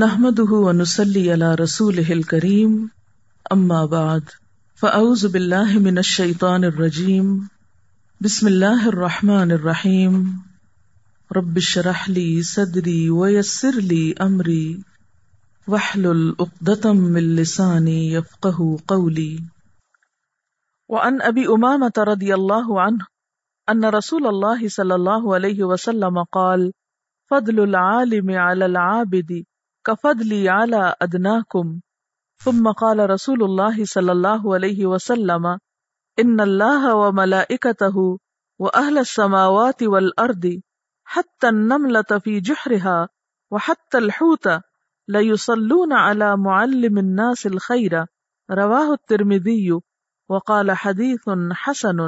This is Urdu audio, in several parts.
نحمده ونسلي على رسوله الكريم، أما بعد، فأعوذ بالله من الشيطان الرجيم، بسم الله الرحمن الرحيم، رب اشرح لي صدري ويسر لي أمري، واحلل عقدة من لساني يفقه قولي. وعن أبي أمامة رضي الله عنه، أن رسول الله صلى الله عليه وسلم قال، فضل العالم على العابد كفضلي على أدناكم، ثم قال رسول الله صلى الله عليه وسلم، إن الله وملائكته وأهل السماوات والأرض حتى النملة في جحرها وحتى الحوت ليصلون على معلم الناس الخير، رواه الترمذي، وقال حديث حسن.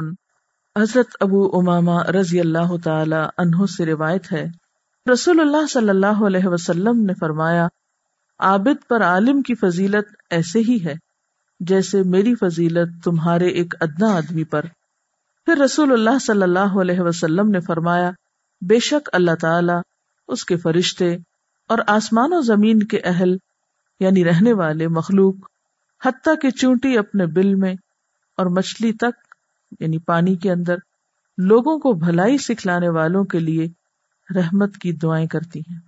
حضرت ابو اماما رضی اللہ تعالی عنہ سے روایت ہے۔ رسول اللہ صلی اللہ علیہ وسلم نے فرمایا، عابد پر عالم کی فضیلت ایسے ہی ہے جیسے میری فضیلت تمہارے ایک ادنا آدمی پر۔ پھر رسول اللہ صلی اللہ علیہ وسلم نے فرمایا، بے شک اللہ تعالی اس کے فرشتے اور آسمان و زمین کے اہل یعنی رہنے والے مخلوق، حتیٰ کہ چونٹی اپنے بل میں اور مچھلی تک یعنی پانی کے اندر، لوگوں کو بھلائی سکھلانے والوں کے لیے رحمت کی دعائیں کرتی ہیں۔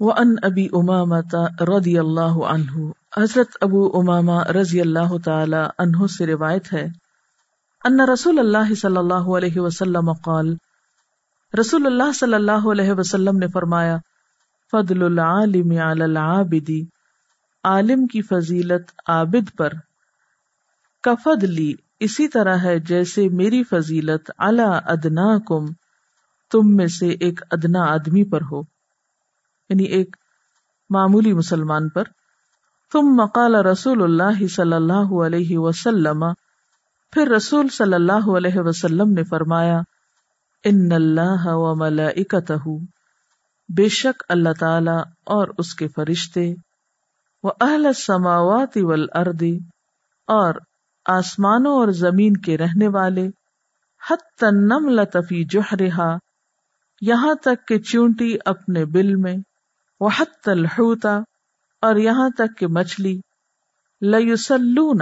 وہ ان ابی امام رضی اللہ عنہ حضرت ابو اماما رضی اللہ تعالی عنہ سے روایت ہے۔ ان رسول اللہ صلی اللہ علیہ وسلم قال، رسول اللہ صلی اللہ علیہ وسلم نے فرمایا، فضل العالم علی العابد، عالم کی فضیلت عابد پر۔ کفدلی اسی طرح ہے جیسے میری فضیلت اللہ ادنا کم تم میں سے ایک ادنا آدمی پر ہو یعنی ایک معمولی مسلمان پر۔ تم مقال رسول اللہ صلی اللہ علیہ وسلم، پھر رسول صلی اللہ علیہ وسلم نے فرمایا، ان اللہ و ملائکتہ، بے شک اللہ تعالی اور اس کے فرشتے وہ اہل السماوات والارض، اور آسمانوں اور زمین کے رہنے والے حت نم لطفی جوہرا یہاں تک کہ چونٹی اپنے بل میں وہ حت الحوتا اور یہاں تک کہ مچھلی لسلون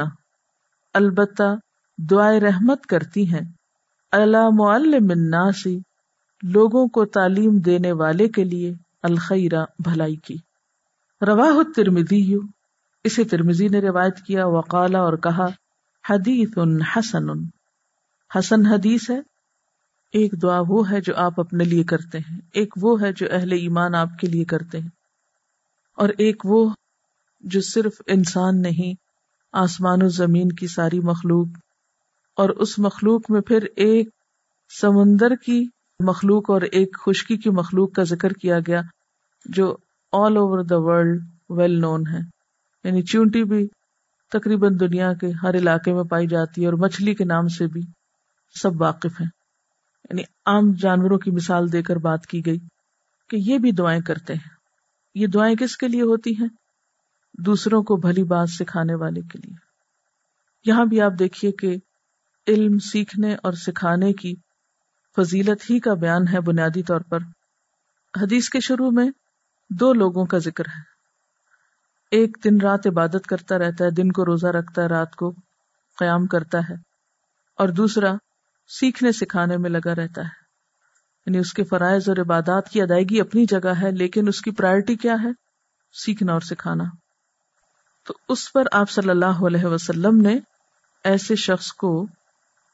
البتہ دعائے رحمت کرتی ہیں۔ اللہ معلم الناسی لوگوں کو تعلیم دینے والے کے لیے الخیرہ بھلائی کی۔ رواہ ترمدی اسے ترمزی نے روایت کیا، وقالا اور کہا، حدیث حسن۔ حسن حدیث ہے ایک دعا وہ ہے جو آپ اپنے لیے کرتے ہیں، ایک وہ ہے جو اہل ایمان آپ کے لیے کرتے ہیں، اور ایک وہ جو صرف انسان نہیں، آسمان و زمین کی ساری مخلوق، اور اس مخلوق میں پھر ایک سمندر کی مخلوق اور ایک خشکی کی مخلوق کا ذکر کیا گیا، جو all over the world well known ہے۔ یعنی چونٹی بھی تقریباً دنیا کے ہر علاقے میں پائی جاتی ہے اور مچھلی کے نام سے بھی سب واقف ہیں۔ یعنی عام جانوروں کی مثال دے کر بات کی گئی کہ یہ بھی دعائیں کرتے ہیں۔ یہ دعائیں کس کے لیے ہوتی ہیں؟ دوسروں کو بھلی بات سکھانے والے کے لیے۔ یہاں بھی آپ دیکھیے کہ علم سیکھنے اور سکھانے کی فضیلت ہی کا بیان ہے بنیادی طور پر۔ حدیث کے شروع میں دو لوگوں کا ذکر ہے۔ ایک دن رات عبادت کرتا رہتا ہے، دن کو روزہ رکھتا ہے، رات کو قیام کرتا ہے۔ اور دوسرا سیکھنے سکھانے میں لگا رہتا ہے۔ یعنی اس کے فرائض اور عبادات کی ادائیگی اپنی جگہ ہے، لیکن اس کی پرائرٹی کیا ہے؟ سیکھنا اور سکھانا۔ تو اس پر آپ صلی اللہ علیہ وسلم نے ایسے شخص کو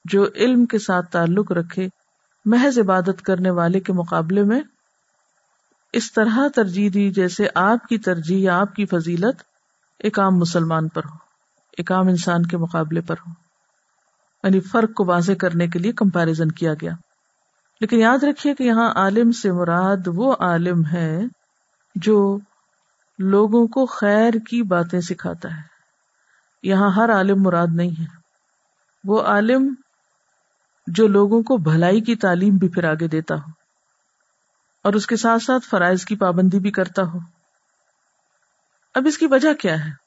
جو علم کے ساتھ تعلق رکھے، محض عبادت کرنے والے کے مقابلے میں اس طرح ترجیح دی جیسے آپ کی ترجیح یا آپ کی فضیلت ایک عام مسلمان پر ہو، ایک عام انسان کے مقابلے پر ہو۔ یعنی فرق کو واضح کرنے کے لیے کمپیرزن کیا گیا۔ لیکن یاد رکھیے کہ یہاں عالم سے مراد وہ عالم ہے جو لوگوں کو خیر کی باتیں سکھاتا ہے۔ یہاں ہر عالم مراد نہیں ہے۔ وہ عالم جو لوگوں کو بھلائی کی تعلیم بھی پھر آگے دیتا ہو اور اس کے ساتھ ساتھ فرائض کی پابندی بھی کرتا ہو۔ اب اس کی وجہ کیا ہے؟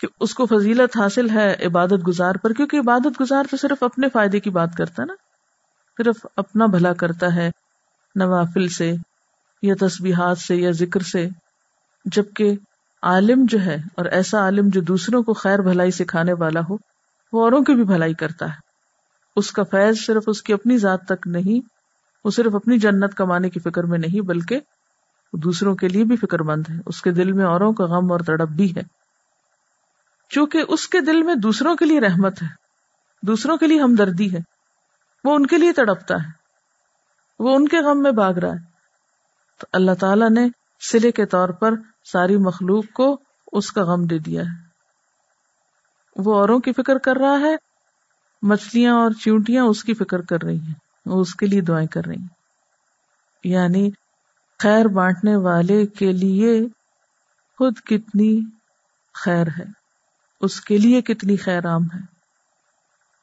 کہ اس کو فضیلت حاصل ہے عبادت گزار پر، کیونکہ عبادت گزار تو صرف اپنے فائدے کی بات کرتا ہے نا، صرف اپنا بھلا کرتا ہے نوافل سے یا تسبیحات سے یا ذکر سے، جبکہ عالم جو ہے اور ایسا عالم جو دوسروں کو خیر بھلائی سکھانے والا ہو، وہ اوروں کی بھی بھلائی کرتا ہے۔ اس کا فیض صرف اس کی اپنی ذات تک نہیں، وہ صرف اپنی جنت کمانے کی فکر میں نہیں، بلکہ دوسروں کے لیے بھی فکر مند ہے۔ اس کے دل میں اوروں کا غم اور تڑپ بھی ہے۔ چونکہ اس کے دل میں دوسروں کے لیے رحمت ہے، دوسروں کے لیے ہمدردی ہے، وہ ان کے لیے تڑپتا ہے، وہ ان کے غم میں بھاگ رہا ہے۔ تو اللہ تعالی نے سلے کے طور پر ساری مخلوق کو اس کا غم دے دیا ہے۔ وہ اوروں کی فکر کر رہا ہے، مچھلیاں اور چونٹیاں اس کی فکر کر رہی ہیں، وہ اس کے لیے دعائیں کر رہی ہیں۔ یعنی خیر بانٹنے والے کے لیے خود کتنی خیر ہے۔ اس کے لیے کتنی خیر عام ہے۔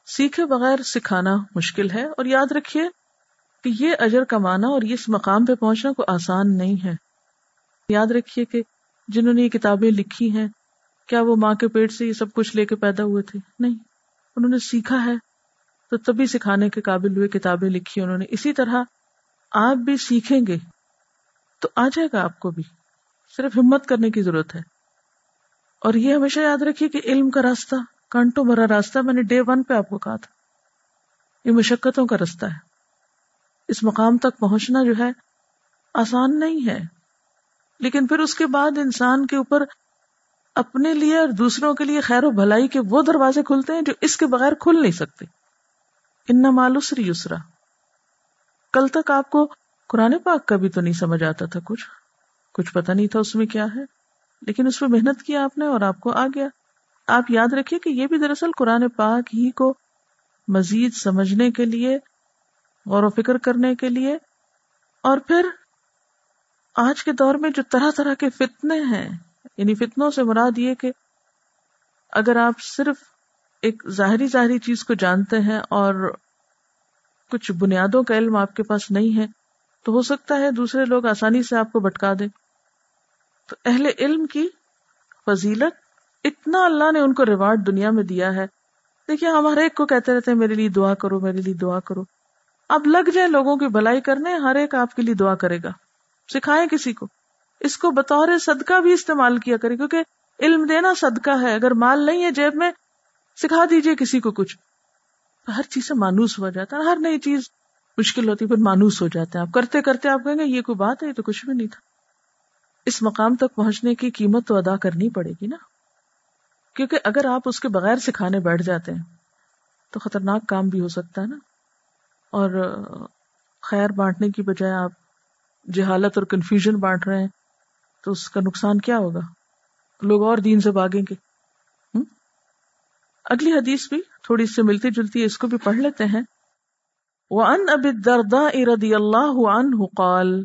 سیکھے بغیر سکھانا مشکل ہے اور یاد رکھیے کہ یہ اجر کمانا اور اس مقام پہ پہنچنا کوئی آسان نہیں ہے۔ یاد رکھیے کہ جنہوں نے یہ کتابیں لکھی ہیں، کیا وہ ماں کے پیٹ سے یہ سب کچھ لے کے پیدا ہوئے تھے؟ نہیں۔ انہوں نے سیکھا ہے تو تبھی سکھانے کے قابل ہوئے کتابیں لکھی انہوں نے۔ اسی طرح آپ بھی سیکھیں گے تو آ جائے گا آپ کو بھی۔ صرف ہمت کرنے کی ضرورت ہے۔ اور یہ ہمیشہ یاد رکھیے کہ علم کا راستہ کانٹوں بھرا راستہ، میں نے ڈے ون پہ آپ کو کہا تھا۔ یہ مشقتوں کا راستہ ہے۔ اس مقام تک پہنچنا جو ہے، آسان نہیں ہے۔ لیکن پھر اس کے بعد انسان کے اوپر اپنے لیے اور دوسروں کے لیے خیر و بھلائی کے وہ دروازے کھلتے ہیں جو اس کے بغیر کھل نہیں سکتے۔ ان مالوسری یسرا۔ کل تک آپ کو قرآن پاک کا بھی تو نہیں سمجھ آتا تھا کچھ۔ کچھ پتا نہیں تھا اس میں کیا ہے۔ لیکن اس پہ محنت کیا آپ نے اور آپ کو آ گیا۔ آپ یاد رکھیے کہ یہ بھی دراصل قرآن پاک ہی کو مزید سمجھنے کے لیے، غور و فکر کرنے کے لیے، اور پھر آج کے دور میں جو طرح طرح کے فتنے ہیں یعنی فتنوں سے مراد یہ کہ اگر آپ صرف ایک ظاہری ظاہری چیز کو جانتے ہیں اور کچھ بنیادوں کا علم آپ کے پاس نہیں ہے، تو ہو سکتا ہے دوسرے لوگ آسانی سے آپ کو بٹکا دیں۔ تو اہل علم کی فضیلت، اتنا اللہ نے ان کو ریوارڈ دنیا میں دیا ہے۔ دیکھیے، ہم ہر ایک کو کہتے رہتے ہیں، میرے لیے دعا کرو، میرے لیے دعا کرو۔ اب لگ جائے لوگوں کی بھلائی کرنے، ہر ایک آپ کے لیے دعا کرے گا۔ سکھائے کسی کو۔ اس کو بطور صدقہ بھی استعمال کیا کرے کیونکہ علم دینا صدقہ ہے۔ اگر مال نہیں ہے جیب میں، سکھا دیجیے کسی کو کچھ۔ ہر چیز سے مانوس ہو جاتا ہے، ہر نئی چیز مشکل ہوتی ہے، پھر مانوس ہو جاتا ہے۔ آپ کرتے کرتے آپ کہیں گے، یہ کوئی بات ہے، یہ تو کچھ بھی نہیں تھا۔ اس مقام تک پہنچنے کی قیمت تو ادا کرنی پڑے گی نا؟ کیونکہ اگر آپ اس کے بغیر سکھانے بیٹھ جاتے ہیں، تو خطرناک کام بھی ہو سکتا ہے نا؟ اور خیر بانٹنے کی بجائے آپ جہالت اور کنفیوژن بانٹ رہے ہیں، تو اس کا نقصان کیا ہوگا؟ لوگ اور دین سے بھاگیں گے۔ اگلی حدیث بھی تھوڑی سے ملتی جلتی ہے، اس کو بھی پڑھ لیتے ہیں۔ وعن ابی الدرداء رضی اللہ عنہ قال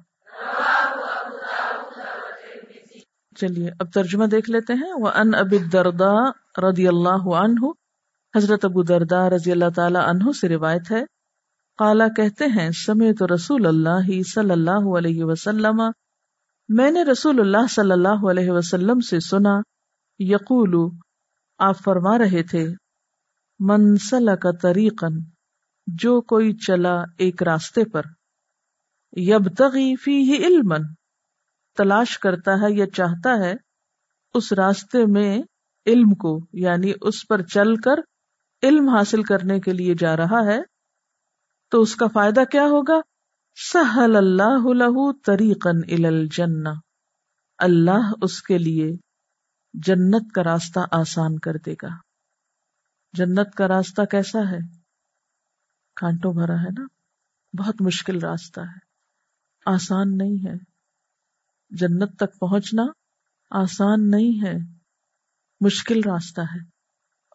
چلیے اب ترجمہ دیکھ لیتے ہیں۔ وہ ان اب دردا رضی اللہ عنہ حضرت ابو دردا رضی اللہ تعالی عنہ سے روایت ہے۔ قالا کہتے ہیں سمیت رسول اللہ صلی اللہ علیہ وسلم۔ میں نے رسول اللہ صلی اللہ علیہ وسلم سے سنا، یقول، آپ فرما رہے تھے منسل کا طریقن جو کوئی چلا ایک راستے پر یب فی ہی علم تلاش کرتا ہے یا چاہتا ہے، اس راستے میں علم کو یعنی اس پر چل کر علم حاصل کرنے کے لیے جا رہا ہے، تو اس کا فائدہ کیا ہوگا؟ سہل اللہ لہو تریقن الجنہ۔ اللہ اس کے لیے جنت کا راستہ آسان کر دے گا۔ جنت کا راستہ کیسا ہے؟ کانٹوں بھرا ہے نا؟ بہت مشکل راستہ ہے۔ آسان نہیں ہے۔ جنت تک پہنچنا آسان نہیں ہے، مشکل راستہ ہے،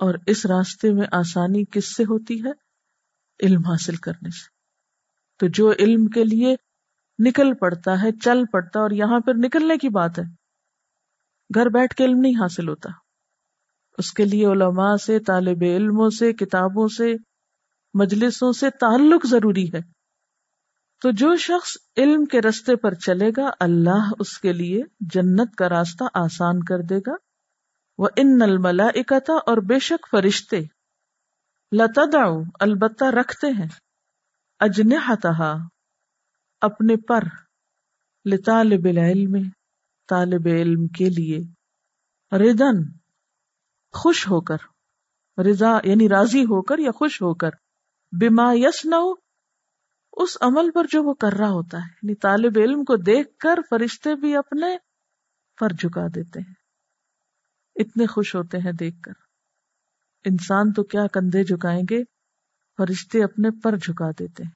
اور اس راستے میں آسانی کس سے ہوتی ہے؟ علم حاصل کرنے سے۔ تو جو علم کے لیے نکل پڑتا ہے، چل پڑتا اور یہاں پھر نکلنے کی بات ہے، گھر بیٹھ کے علم نہیں حاصل ہوتا۔ اس کے لیے علماء سے، طالب علموں سے، کتابوں سے، مجلسوں سے تعلق ضروری ہے۔ تو جو شخص علم کے رستے پر چلے گا، اللہ اس کے لیے جنت کا راستہ آسان کر دے گا۔ وہ ان نل اور بے شک فرشتے لتا البتہ رکھتے ہیں۔ اجنحتہا اپنے پر، لطالب العلم، طالب علم کے لیے۔ ردن خوش ہو کر، رضا یعنی راضی ہو کر یا خوش ہو کر۔ بما یس اس عمل پر جو وہ کر رہا ہوتا ہے یعنی طالب علم کو دیکھ کر فرشتے بھی اپنے پر جھکا دیتے ہیں۔ اتنے خوش ہوتے ہیں دیکھ کر۔ انسان تو کیا کندھے جھکائیں گے؟ فرشتے اپنے پر جھکا دیتے ہیں۔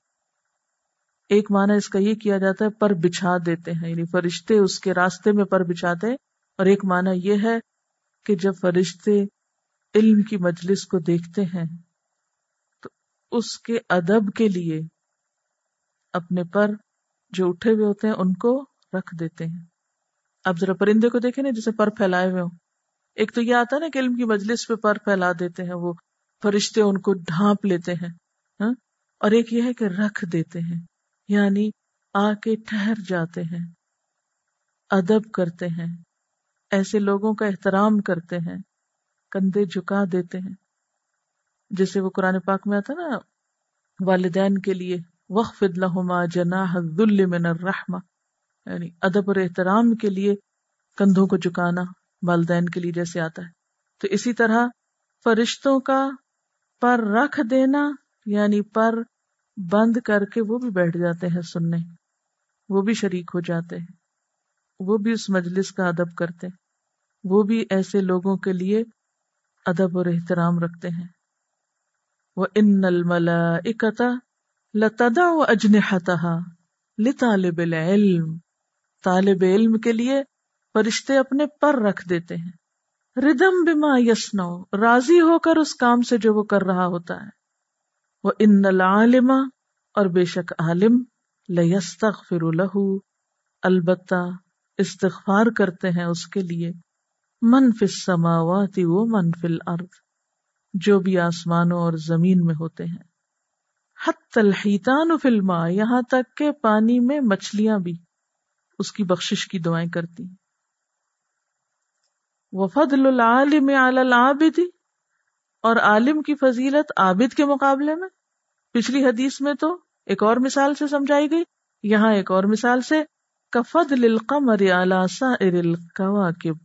ایک معنی اس کا یہ کیا جاتا ہے، پر بچھا دیتے ہیں۔ یعنی فرشتے اس کے راستے میں پر بچھاتے ہیں۔ اور ایک معنی یہ ہے کہ جب فرشتے علم کی مجلس کو دیکھتے ہیں، تو اس کے ادب کے لیے اپنے پر جو اٹھے ہوئے ہوتے ہیں ان کو رکھ دیتے ہیں۔ اب ذرا پرندے کو دیکھیں نا جسے پر پھیلائے ہوئے ہوں۔ ایک تو یہ آتا ہے نا کہ علم کی مجلس پہ پر پھیلا دیتے ہیں، وہ فرشتے ان کو ڈھانپ لیتے ہیں ہاں؟ اور ایک یہ ہے کہ رکھ دیتے ہیں یعنی آ کے ٹھہر جاتے ہیں، ادب کرتے ہیں، ایسے لوگوں کا احترام کرتے ہیں، کندھے جھکا دیتے ہیں۔ جیسے وہ قرآن پاک میں آتا نا، والدین کے لیے وقف لہما جناح ذل من الرحمہ یعنی ادب اور احترام کے لیے کندھوں کو جھکانا والدین کے لیے جیسے آتا ہے۔ تو اسی طرح فرشتوں کا پر رکھ دینا یعنی پر بند کر کے وہ بھی بیٹھ جاتے ہیں سننے، وہ بھی شریک ہو جاتے ہیں، وہ بھی اس مجلس کا ادب کرتے ہیں، وہ بھی ایسے لوگوں کے لیے ادب اور احترام رکھتے ہیں۔ وہ ان الملا اکتا لتا و اجنحتہ لطالب العلم۔ طالب علم کے لیے فرشتے اپنے پر رکھ دیتے ہیں۔ ردم بما یسنو راضی ہو کر اس کام سے جو وہ کر رہا ہوتا ہے۔ وہ ان العالم، اور بے شک عالم لستغفر له۔ البتہ استغفار کرتے ہیں اس کے لیے۔ من فی السماوات و من فی الارض۔ جو بھی آسمانوں اور زمین میں ہوتے ہیں۔ حت الحیتان فی الماء، یہاں تک کہ پانی میں مچھلیاں بھی۔ اس کی بخشش کی دعائیں کرتی۔ ہیں وفضل العالم علی العابد، اور عالم کی فضیلت عابد کے مقابلے میں۔ پچھلی حدیث میں تو ایک اور مثال سے سمجھائی گئی، یہاں ایک اور مثال سے، کفضل القمر علی سائر الكواكب۔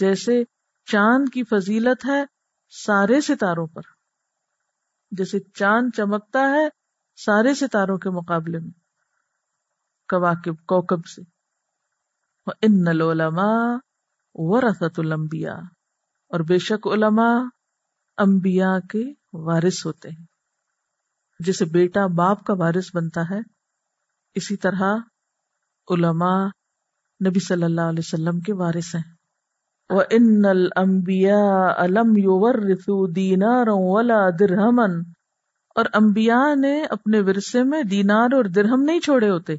جیسے چاند کی فضیلت ہے سارے ستاروں پر۔ جیسے چاند چمکتا ہے سارے ستاروں کے مقابلے میں، کواکب، کوکب سے۔ ان العلماء ورثت الانبیاء اور بے شک علماء انبیاء کے وارث ہوتے ہیں۔ جسے بیٹا باپ کا وارث بنتا ہے، اسی طرح علماء نبی صلی اللہ علیہ وسلم کے وارث ہیں۔ ان المبیا علم دینار ولا درہمن اور انبیاء نے اپنے ورثے میں دینار اور درہم نہیں چھوڑے ہوتے۔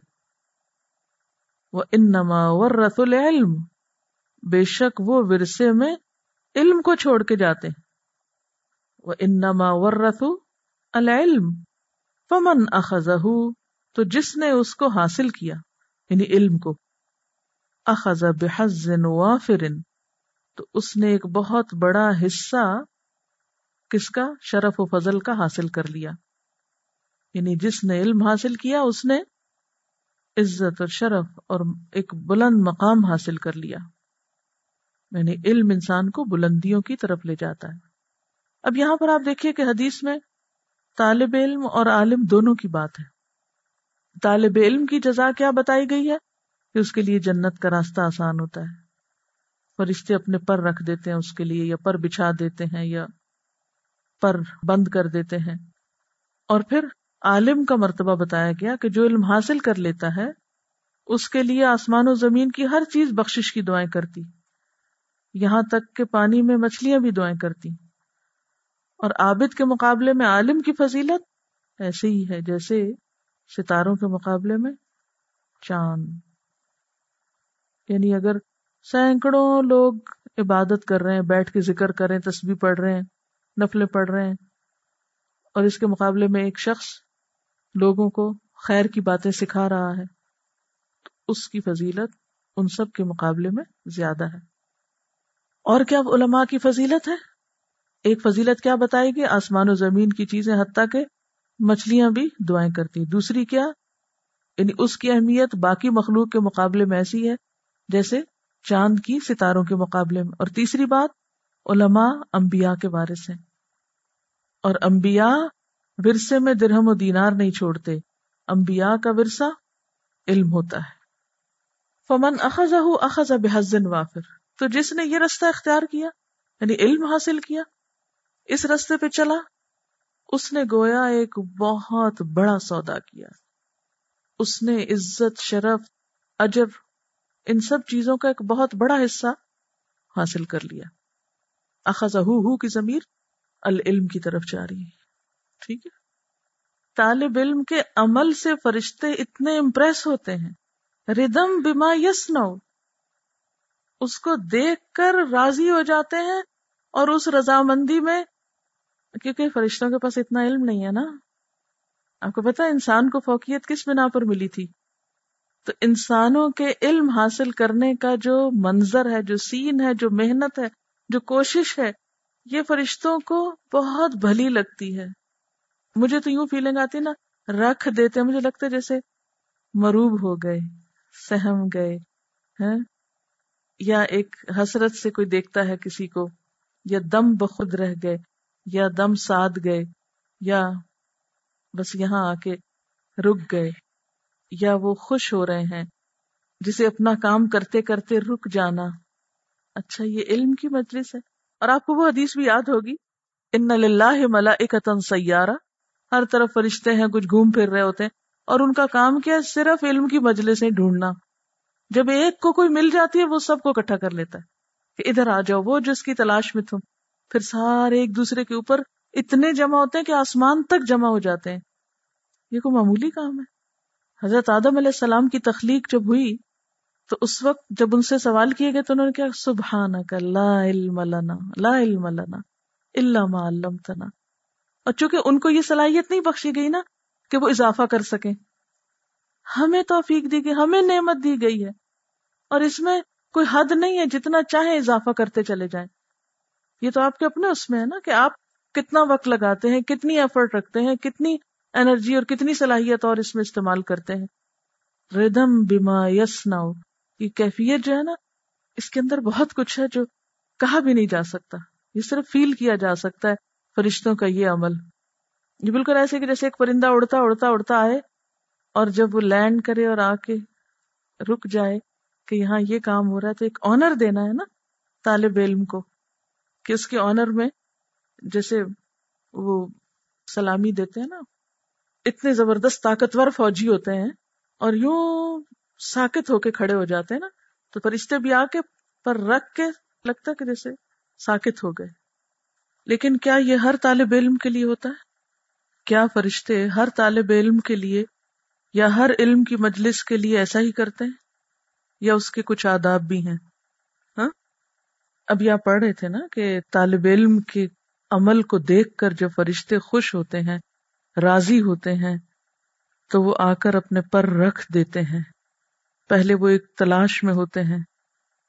وہ انما ورث العلم۔ بے شک وہ ورثے میں علم کو چھوڑ کے جاتے۔ وہ انما ورث العلم۔ فمن اخذہ تو جس نے اس کو حاصل کیا یعنی علم کو۔ اخذ بحظ وافر۔ تو اس نے ایک بہت بڑا حصہ کس کا؟ شرف و فضل کا حاصل کر لیا۔ یعنی جس نے علم حاصل کیا، اس نے عزت اور شرف اور ایک بلند مقام حاصل کر لیا۔ یعنی علم انسان کو بلندیوں کی طرف لے جاتا ہے۔ اب یہاں پر آپ دیکھیے کہ حدیث میں طالب علم اور عالم دونوں کی بات ہے۔ طالب علم کی جزا کیا بتائی گئی ہے؟ کہ اس کے لیے جنت کا راستہ آسان ہوتا ہے۔ فرشتے اپنے پر رکھ دیتے ہیں اس کے لیے، یا پر بچھا دیتے ہیں، یا پر بند کر دیتے ہیں۔ اور پھر عالم کا مرتبہ بتایا گیا کہ جو علم حاصل کر لیتا ہے، اس کے لیے آسمان و زمین کی ہر چیز بخشش کی دعائیں کرتی۔ یہاں تک کہ پانی میں مچھلیاں بھی دعائیں کرتی۔ اور عابد کے مقابلے میں عالم کی فضیلت ایسے ہی ہے جیسے ستاروں کے مقابلے میں چاند۔ یعنی اگر سینکڑوں لوگ عبادت کر رہے ہیں، بیٹھ کے ذکر کر رہے ہیں، تسبیح پڑھ رہے ہیں، نفلیں پڑھ رہے ہیں۔ اور اس کے مقابلے میں ایک شخص لوگوں کو خیر کی باتیں سکھا رہا ہے۔ تو اس کی فضیلت ان سب کے مقابلے میں زیادہ ہے۔ اور کیا علماء کی فضیلت ہے؟ ایک فضیلت کیا بتائے گی آسمان و زمین کی چیزیں، حتیٰ کہ مچھلیاں بھی دعائیں کرتی دوسری کیا؟ یعنی اس کی اہمیت باقی مخلوق کے مقابلے میں ایسی ہے جیسے چاند کی ستاروں کے مقابلے میں۔ اور تیسری بات، علماء انبیاء کے وارث ہیں۔ اور انبیاء ورثے میں درہم و دینار نہیں چھوڑتے۔ انبیاء کا ورثہ علم ہوتا ہے۔ فمن اخذ اخذ بحزن وافر۔ تو جس نے یہ رستہ اختیار کیا یعنی علم حاصل کیا، اس رستے پہ چلا، اس نے گویا ایک بہت بڑا سودا کیا۔ اس نے عزت، شرف، اجر ان سب چیزوں کا ایک بہت بڑا حصہ حاصل کر لیا۔ اخذ ہو کی ضمیر العلم کی طرف جا رہی ہے۔ ٹھیک ہے۔ طالب علم کے عمل سے فرشتے اتنے امپریس ہوتے ہیں۔ ردم بما یس نو اس کو دیکھ کر راضی ہو جاتے ہیں اور اس رضامندی میں کیونکہ فرشتوں کے پاس اتنا علم نہیں ہے نا۔ آپ کو پتا انسان کو فوقیت کس بنا پر ملی تھی؟ تو انسانوں کے علم حاصل کرنے کا جو منظر ہے، جو سین ہے، جو محنت ہے، جو کوشش ہے، یہ فرشتوں کو بہت بھلی لگتی ہے۔ مجھے تو یوں فیلنگ آتی نا، رکھ دیتے مجھے لگتا ہے جیسے مروب ہو گئے، سہم گئے ہیں یا ایک حسرت سے کوئی دیکھتا ہے کسی کو، یا دم بخود رہ گئے، یا دم ساد گئے، یا بس یہاں آ کے رک گئے۔ یا وہ خوش ہو رہے ہیں۔ جسے اپنا کام کرتے کرتے رک جانا۔ اچھا یہ علم کی مجلس ہے۔ اور آپ کو وہ حدیث بھی یاد ہوگی۔ ان اللہ ملا سیارہ ہر طرف فرشتے ہیں، کچھ گھوم پھر رہے ہوتے ہیں۔ اور ان کا کام کیا صرف علم کی مجلسیں ڈھونڈنا۔ جب ایک کو کوئی مل جاتی ہے، وہ سب کو اکٹھا کر لیتا ہے۔ کہ ادھر آ جاؤ، وہ جس کی تلاش میں تم پھر سارے ایک دوسرے کے اوپر اتنے جمع ہوتے ہیں کہ آسمان تک جمع ہو جاتے ہیں۔ یہ کوئی معمولی کام ہے؟ حضرت آدم علیہ السلام کی تخلیق جب ہوئی تو اس وقت جب ان سے سوال کیے گئے تو انہوں نے کیا سبحان کا لا علم لنا، لا علم لنا اللہ ما علمتنا۔ اور چونکہ ان کو یہ صلاحیت نہیں بخشی گئی نا کہ وہ اضافہ کر سکیں۔ ہمیں توفیق دی گئی، ہمیں نعمت دی گئی ہے۔ اور اس میں کوئی حد نہیں ہے جتنا چاہے اضافہ کرتے چلے جائیں۔ یہ تو آپ کے اپنے اس میں ہے نا کہ آپ کتنا وقت لگاتے ہیں، کتنی ایفرٹ رکھتے ہیں، کتنی انرجی اور کتنی صلاحیت اور اس میں استعمال کرتے ہیں؟ ردم بیما یس ناؤ یہ کیفیت جو ہے نا، اس کے اندر بہت کچھ ہے جو کہا بھی نہیں جا سکتا۔ یہ صرف فیل کیا جا سکتا ہے فرشتوں کا یہ عمل۔ یہ بالکل ایسے کہ جیسے ایک پرندہ اڑتا اڑتا اڑتا آئے اور جب وہ لینڈ کرے اور آ کے رک جائے کہ یہاں یہ کام ہو رہا ہے تو ایک آنر دینا ہے نا طالب علم کو کہ اس کے آنر میں جیسے وہ سلامی دیتے ہیں نا اتنے زبردست طاقتور فوجی ہوتے ہیں اور یوں ساکت ہو کے کھڑے ہو جاتے ہیں نا، تو فرشتے بھی آ کے پر رکھ کے لگتا کہ جیسے ساکت ہو گئے۔ لیکن کیا یہ ہر طالب علم کے لیے ہوتا ہے؟ کیا فرشتے ہر طالب علم کے لیے یا ہر علم کی مجلس کے لیے ایسا ہی کرتے ہیں؟ یا اس کے کچھ آداب بھی ہیں؟ ہاں؟ اب آپ پڑھ رہے تھے نا کہ طالب علم کے عمل کو دیکھ کر جب فرشتے خوش ہوتے ہیں راضی ہوتے ہیں تو وہ آ کر اپنے پر رکھ دیتے ہیں۔ پہلے وہ ایک تلاش میں ہوتے ہیں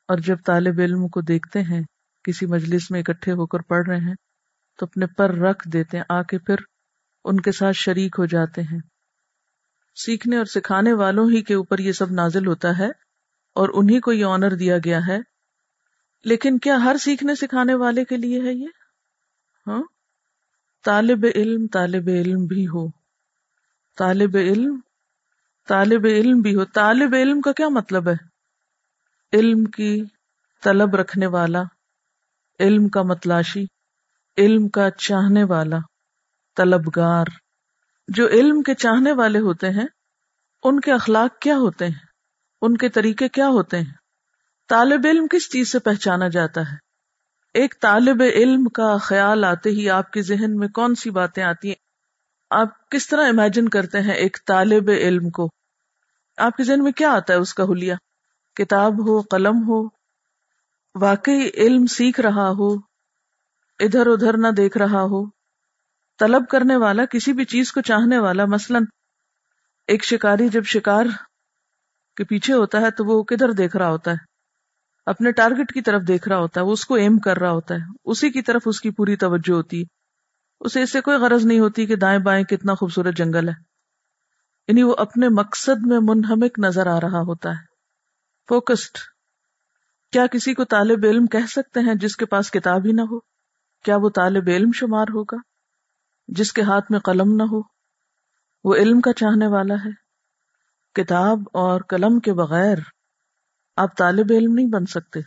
اور جب طالب علم کو دیکھتے ہیں، کسی مجلس میں اکٹھے ہو کر پڑھ رہے ہیں، تو اپنے پر رکھ دیتے ہیں، آ کے پھر ان کے ساتھ شریک ہو جاتے ہیں۔ سیکھنے اور سکھانے والوں ہی کے اوپر یہ سب نازل ہوتا ہے اور انہیں کو یہ آنر دیا گیا ہے۔ لیکن کیا ہر سیکھنے سکھانے والے کے لیے ہے یہ؟ ہاں؟ طالب علم طالب علم بھی ہو۔ طالب علم طالب علم بھی ہو۔ طالب علم کا کیا مطلب ہے؟ علم کی طلب رکھنے والا، علم کا متلاشی، علم کا چاہنے والا، طلبگار۔ جو علم کے چاہنے والے ہوتے ہیں، ان کے اخلاق کیا ہوتے ہیں؟ ان کے طریقے کیا ہوتے ہیں؟ طالب علم کس چیز سے پہچانا جاتا ہے؟ ایک طالب علم کا خیال آتے ہی آپ کے ذہن میں کون سی باتیں آتی ہیں؟ آپ کس طرح امیجن کرتے ہیں ایک طالب علم کو؟ آپ کے ذہن میں کیا آتا ہے اس کا حلیہ؟ کتاب ہو، قلم ہو، واقعی علم سیکھ رہا ہو، ادھر ادھر نہ دیکھ رہا ہو، طلب کرنے والا، کسی بھی چیز کو چاہنے والا، مثلا ایک شکاری، جب شکار کے پیچھے ہوتا ہے تو وہ کدھر دیکھ رہا ہوتا ہے؟ اپنے ٹارگٹ کی طرف دیکھ رہا ہوتا ہے، وہ اس کو ایم کر رہا ہوتا ہے۔ اسی کی طرف اس کی پوری توجہ ہوتی ہے۔ اسے اس سے کوئی غرض نہیں ہوتی کہ دائیں بائیں کتنا خوبصورت جنگل ہے۔ یعنی وہ اپنے مقصد میں منہمک نظر آ رہا ہوتا ہے۔ فوکسڈ کیا کسی کو طالب علم کہہ سکتے ہیں جس کے پاس کتاب ہی نہ ہو؟ کیا وہ طالب علم شمار ہوگا؟ جس کے ہاتھ میں قلم نہ ہو؟ وہ علم کا چاہنے والا ہے۔ کتاب اور قلم کے بغیر آپ طالب علم نہیں بن سکتے۔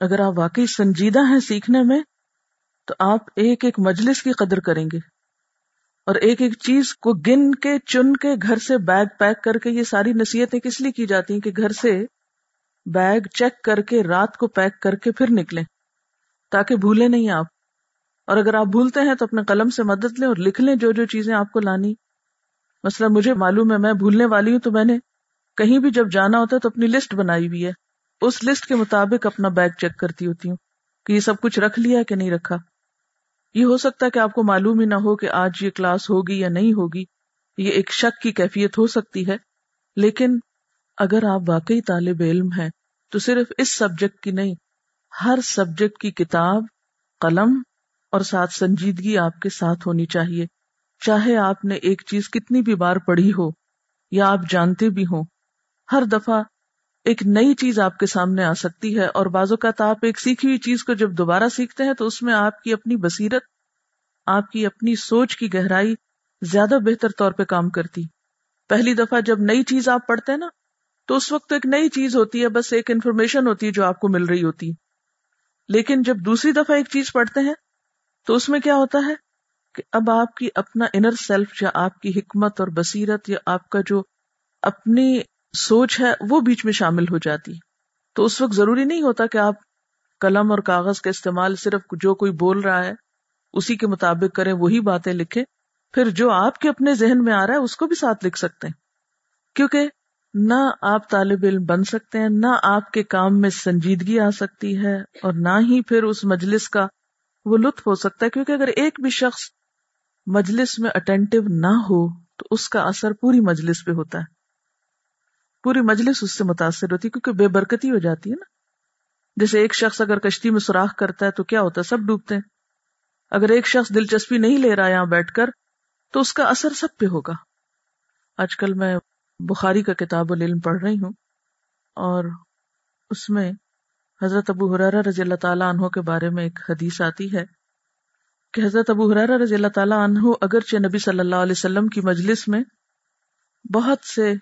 اگر آپ واقعی سنجیدہ ہیں سیکھنے میں، تو آپ ایک ایک مجلس کی قدر کریں گے۔ اور ایک ایک چیز کو گن کے، چن کے گھر سے بیگ پیک کر کے، یہ ساری نصیحتیں کس لیے کی جاتی ہیں کہ گھر سے بیگ چیک کر کے رات کو پیک کر کے پھر نکلیں، تاکہ بھولے نہیں آپ۔ اور اگر آپ بھولتے ہیں تو اپنے قلم سے مدد لیں اور لکھ لیں جو جو چیزیں آپ کو لانی۔ مثلا مجھے معلوم ہے میں بھولنے والی ہوں تو میں نے کہیں بھی جب جانا ہوتا ہے تو اپنی لسٹ بنائی ہوئی ہے۔ اس لسٹ کے مطابق اپنا بیگ چیک کرتی ہوتی ہوں کہ یہ سب کچھ رکھ لیا کہ نہیں رکھا۔ یہ ہو سکتا ہے کہ آپ کو معلوم ہی نہ ہو کہ آج یہ کلاس ہوگی یا نہیں ہوگی۔ یہ ایک شک کی کیفیت ہو سکتی ہے۔ لیکن اگر آپ واقعی طالب علم ہیں تو صرف اس سبجیکٹ کی نہیں، ہر سبجیکٹ کی کتاب، قلم اور ساتھ سنجیدگی آپ کے ساتھ ہونی چاہیے۔ چاہے آپ نے ایک چیز کتنی بھی بار پڑھی ہو یا آپ جانتے بھی ہوں ہر دفعہ ایک نئی چیز آپ کے سامنے آ سکتی ہے اور بعض اوقات آپ ایک سیکھی ہوئی چیز کو جب دوبارہ سیکھتے ہیں تو اس میں آپ کی اپنی بصیرت، آپ کی اپنی سوچ کی گہرائی زیادہ بہتر طور پہ کام کرتی۔ پہلی دفعہ جب نئی چیز آپ پڑھتے ہیں نا، تو اس وقت ایک نئی چیز ہوتی ہے، بس ایک انفارمیشن ہوتی ہے جو آپ کو مل رہی ہوتی۔ لیکن جب دوسری دفعہ ایک چیز پڑھتے ہیں، تو اس میں کیا ہوتا ہے کہ اب آپ کی اپنا انر سیلف یا آپ کی حکمت اور بصیرت یا آپ کا جو اپنی سوچ ہے، وہ بیچ میں شامل ہو جاتی۔ تو اس وقت ضروری نہیں ہوتا کہ آپ قلم اور کاغذ کا استعمال صرف جو کوئی بول رہا ہے، اسی کے مطابق کریں، وہی باتیں لکھے پھر جو آپ کے اپنے ذہن میں آ رہا ہے، اس کو بھی ساتھ لکھ سکتے ہیں۔ کیونکہ نہ آپ طالب علم بن سکتے ہیں، نہ آپ کے کام میں سنجیدگی آ سکتی ہے، اور نہ ہی پھر اس مجلس کا وہ لطف ہو سکتا ہے۔ کیونکہ اگر ایک بھی شخص مجلس میں اٹینٹو نہ ہو، تو اس کا اثر پوری مجلس پہ ہوتا ہے۔ پوری مجلس اس سے متاثر ہوتی ہے، کیونکہ بے برکتی ہو جاتی ہے نا۔ جیسے ایک شخص اگر کشتی میں سوراخ کرتا ہے تو کیا ہوتا ہے؟ سب ڈوبتے ہیں۔ اگر ایک شخص دلچسپی نہیں لے رہا یہاں بیٹھ کر، تو اس کا اثر سب پہ ہوگا۔ آج کل میں بخاری کا کتاب العلم پڑھ رہی ہوں اور اس میں حضرت ابو حرارہ رضی اللہ تعالیٰ عنہ کے بارے میں ایک حدیث آتی ہے کہ حضرت ابو حرارہ رضی اللہ تعالیٰ عنہ اگرچہ نبی صلی اللہ علیہ وسلم کی مجلس میں بہت سے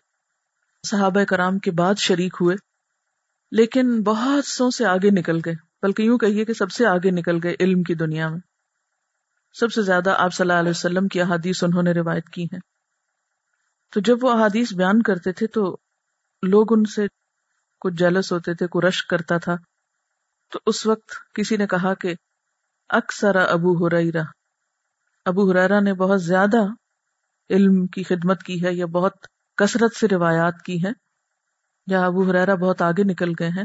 صحابہ کرام کے بعد شریک ہوئے، لیکن بہت سو سے آگے نکل گئے، بلکہ یوں کہیے کہ سب سے آگے نکل گئے علم کی دنیا میں۔ سب سے زیادہ آپ صلی اللہ علیہ وسلم کی احادیث انہوں نے روایت کی ہیں۔ تو جب وہ احادیث بیان کرتے تھے تو لوگ ان سے کچھ جلس ہوتے تھے کوئی رش کرتا تھا۔ تو اس وقت کسی نے کہا کہ اکثر ابو ہریرا ابو ہریرا نے بہت زیادہ علم کی خدمت کی ہے یا بہت کثرت سے روایات کی ہیں۔ یا ابو ہریرا بہت آگے نکل گئے ہیں،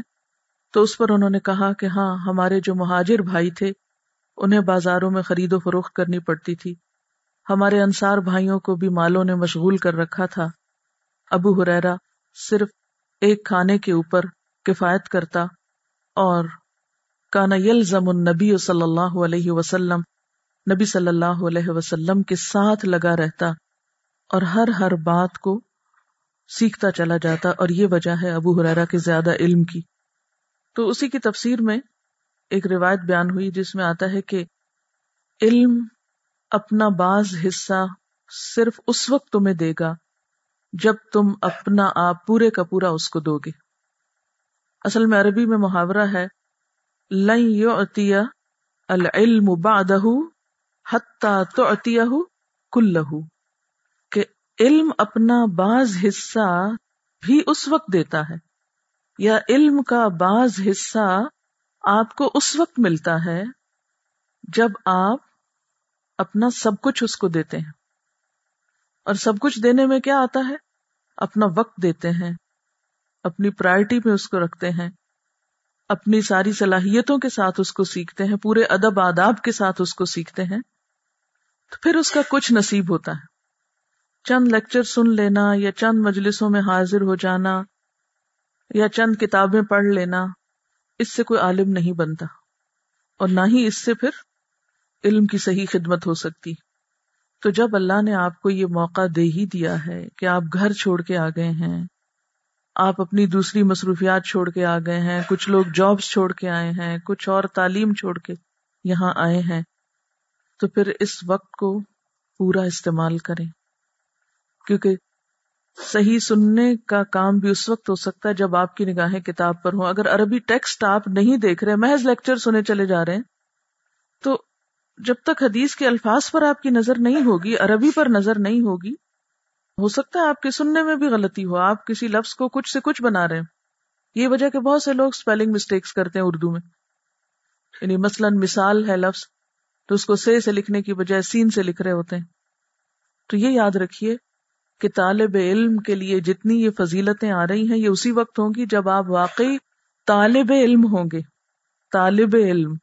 تو اس پر انہوں نے کہا کہ ہاں ہمارے جو مہاجر بھائی تھے، انہیں بازاروں میں خرید و فروخت کرنی پڑتی تھی۔ ہمارے انصار بھائیوں کو بھی مالوں نے مشغول کر رکھا تھا۔ ابو ہریرا صرف ایک کھانے کے اوپر کفایت کرتا اور کانا یلزم النبی صلی اللہ علیہ وسلم، نبی صلی اللہ علیہ وسلم کے ساتھ لگا رہتا اور ہر ہر بات کو سیکھتا چلا جاتا اور یہ وجہ ہے ابو حرارا کے زیادہ علم کی۔ تو اسی کی تفسیر میں ایک روایت بیان ہوئی جس میں آتا ہے کہ علم اپنا بعض حصہ صرف اس وقت تمہیں دے گا جب تم اپنا آپ پورے کا پورا اس کو دو گے۔ اصل میں عربی میں محاورہ ہے، لن العلم بعدہ تعطیہ کلہ کہ علم اپنا بعض حصہ بھی اس وقت دیتا ہے، یا علم کا بعض حصہ آپ کو اس وقت ملتا ہے جب آپ اپنا سب کچھ اس کو دیتے ہیں۔ اور سب کچھ دینے میں کیا آتا ہے؟ اپنا وقت دیتے ہیں، اپنی پرائرٹی میں اس کو رکھتے ہیں، اپنی ساری صلاحیتوں کے ساتھ اس کو سیکھتے ہیں، پورے ادب آداب کے ساتھ اس کو سیکھتے ہیں، تو پھر اس کا کچھ نصیب ہوتا ہے۔ چند لیکچر سن لینا یا چند مجلسوں میں حاضر ہو جانا یا چند کتابیں پڑھ لینا، اس سے کوئی عالم نہیں بنتا۔ اور نہ ہی اس سے پھر علم کی صحیح خدمت ہو سکتی۔ تو جب اللہ نے آپ کو یہ موقع دے ہی دیا ہے کہ آپ گھر چھوڑ کے آ گئے ہیں، آپ اپنی دوسری مصروفیات چھوڑ کے آ گئے ہیں، کچھ لوگ جابس چھوڑ کے آئے ہیں، کچھ اور تعلیم چھوڑ کے یہاں آئے ہیں، تو پھر اس وقت کو پورا استعمال کریں۔ کیونکہ صحیح سننے کا کام بھی اس وقت ہو سکتا ہے جب آپ کی نگاہیں کتاب پر ہوں۔ اگر عربی ٹیکسٹ آپ نہیں دیکھ رہے، محض لیکچر سنے چلے جا رہے ہیں، تو جب تک حدیث کے الفاظ پر آپ کی نظر نہیں ہوگی، عربی پر نظر نہیں ہوگی، ہو سکتا ہے آپ کے سننے میں بھی غلطی ہو۔ آپ کسی لفظ کو کچھ سے کچھ بنا رہے ہیں۔ یہ وجہ کہ بہت سے لوگ اسپیلنگ مسٹیکس کرتے ہیں اردو میں۔ یعنی مثلاً مثال ہے لفظ، تو اس کو سے سے لکھنے کی بجائے سین سے لکھ رہے ہوتے ہیں۔ تو یہ یاد رکھیے کہ طالب علم کے لیے جتنی یہ فضیلتیں آ رہی ہیں، یہ اسی وقت ہوں گی جب آپ واقعی طالب علم ہوں گے۔ طالب علم،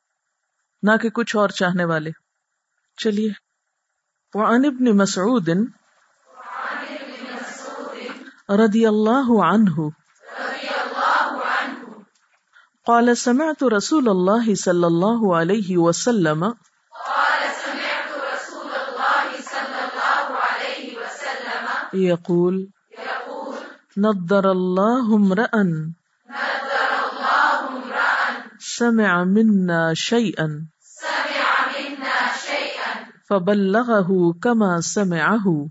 نہ کہ کچھ اور چاہنے والے۔ چلیے۔ وعن ابن مسعود رضی اللہ عنہ۔ قال، سمعت رسول اللہ صلی اللہ علیہ وسلم يقول نضر الله امرأ سمع منا شيئا فبلغه كما سمعه،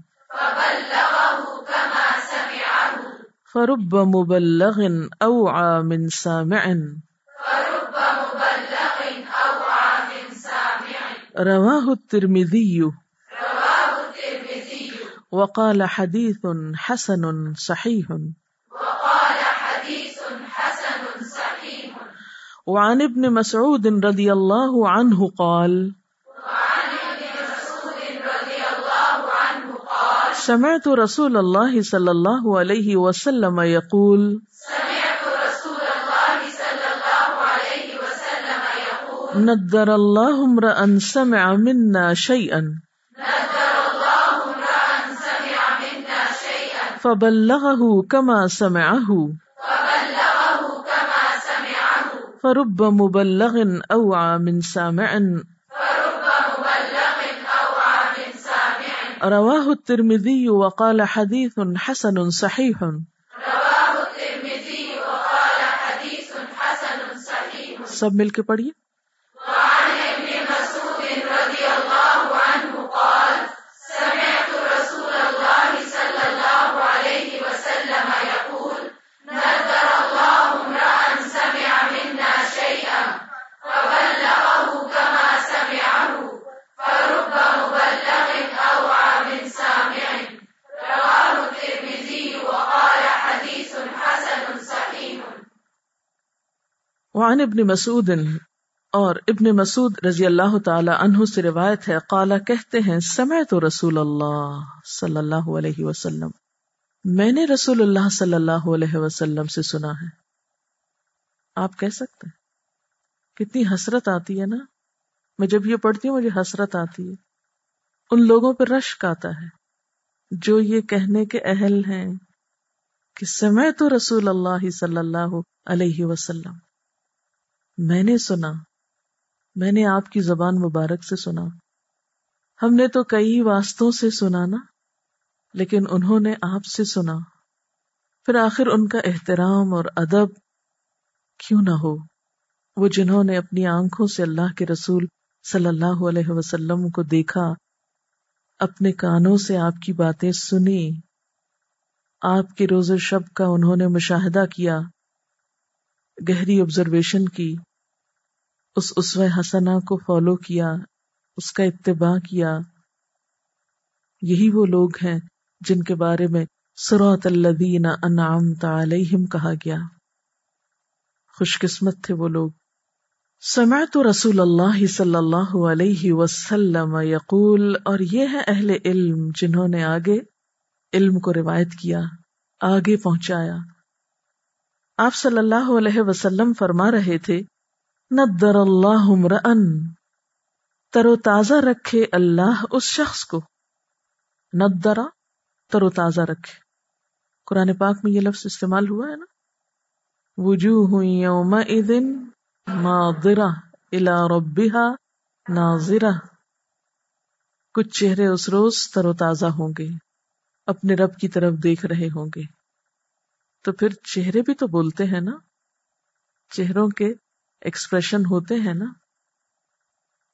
فرب مبلغ أوعى من سامع. رواه الترمذي وقال حديث حسن صحيح. وقال حديث حسن صحيح. وعن ابن مسعود رضي الله عنه قال وعن ابن مسعود رضي الله عنه قال سمعت رسول الله صلى الله عليه وسلم يقول سمعت رسول الله صلى الله عليه وسلم يقول نذر الله امرأ سمع منا شيئا. فبلغه كما سمعه. فبلغه كما سمعه فرب مبلغ أوعى من سامع فرب مبلغ أوعى من سامع. رواه الترمذي وقال حديث حسن صحيح. رواه الترمذي وقال حديث حسن صحيح. سب مل کے پڑھیے۔ وعن ابن مسعود اور ابن مسعود رضی اللہ تعالی عنہ سے روایت ہے، قالا کہتے ہیں سمے تو رسول اللہ صلی اللہ علیہ وسلم۔ میں نے رسول اللہ صلی اللہ علیہ وسلم سے سنا ہے۔ آپ کہہ سکتے کتنی حسرت آتی ہے نا۔ میں جب یہ پڑھتی ہوں، مجھے حسرت آتی ہے۔ ان لوگوں پہ رشک آتا ہے۔ جو یہ کہنے کے اہل ہیں کہ سمے تو رسول اللہ صلی اللہ علیہ وسلم۔ میں نے سنا، میں نے آپ کی زبان مبارک سے سنا۔ ہم نے تو کئی واسطوں سے سنا نا، لیکن انہوں نے آپ سے سنا۔ پھر آخر ان کا احترام اور ادب کیوں نہ ہو؟ وہ جنہوں نے اپنی آنکھوں سے اللہ کے رسول صلی اللہ علیہ وسلم کو دیکھا، اپنے کانوں سے آپ کی باتیں سنی آپ کے روز شب کا انہوں نے مشاہدہ کیا، گہری آبزرویشن کی۔ اس اسوہ حسنا کو فالو کیا، اس کا اتباع کیا۔ یہی وہ لوگ ہیں جن کے بارے میں سروت الذین انعمت علیہم کہا گیا۔ خوش قسمت تھے وہ لوگ۔ سمعت رسول اللہ صلی اللہ علیہ وسلم یقول، اور یہ ہے اہل علم جنہوں نے آگے علم کو روایت کیا، آگے پہنچایا۔ آپ صلی اللہ علیہ وسلم فرما رہے تھے ندر اللہ مرن تر و تازہ رکھے اللہ اس شخص کو۔ ندرا تر و تازہ رکھے۔ قرآن پاک میں یہ لفظ استعمال ہوا ہے نا۔ وجوہ یوم دن ناظرہ الا ربها ناظرہ۔ کچھ چہرے اس روز تر و تازہ ہوں گے۔ اپنے رب کی طرف دیکھ رہے ہوں گے۔ تو پھر چہرے بھی تو بولتے ہیں نا۔ چہروں کے ایکسپریشن ہوتے ہیں نا،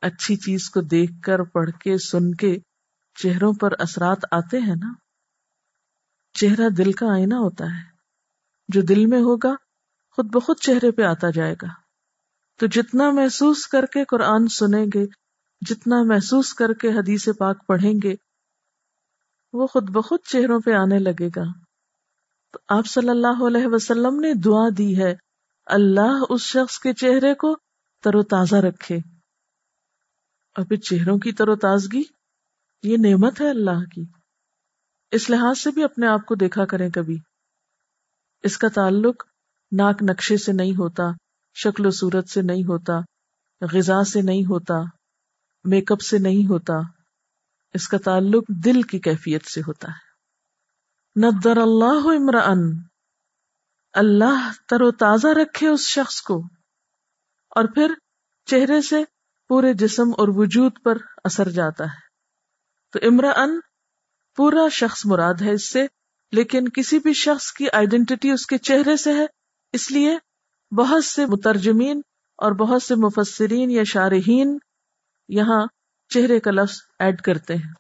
اچھی چیز کو دیکھ کر، پڑھ کے، سن کے چہروں پر اثرات آتے ہیں نا۔ چہرہ دل کا آئینہ ہوتا ہے۔ جو دل میں ہوگا، خود بخود چہرے پہ آتا جائے گا۔ تو جتنا محسوس کر کے قرآن سنیں گے، جتنا محسوس کر کے حدیث پاک پڑھیں گے، وہ خود بخود چہروں پہ آنے لگے گا۔ تو آپ صلی اللہ علیہ وسلم نے دعا دی ہے اللہ اس شخص کے چہرے کو تر و تازہ رکھے۔ اور پھر چہروں کی تر و تازگی یہ نعمت ہے اللہ کی۔ اس لحاظ سے بھی اپنے آپ کو دیکھا کریں کبھی۔ اس کا تعلق ناک نقشے سے نہیں ہوتا، شکل و صورت سے نہیں ہوتا، غذا سے نہیں ہوتا، میک اپ سے نہیں ہوتا۔ اس کا تعلق دل کی کیفیت سے ہوتا ہے۔ ندر اللہ عمران اللہ تر و تازہ رکھے اس شخص کو اور پھر چہرے سے پورے جسم اور وجود پر اثر جاتا ہے۔ تو عمران پورا شخص مراد ہے اس سے، لیکن کسی بھی شخص کی آئیڈینٹی اس کے چہرے سے ہے۔ اس لیے بہت سے مترجمین اور بہت سے مفسرین یا شارحین یہاں چہرے کا لفظ ایڈ کرتے ہیں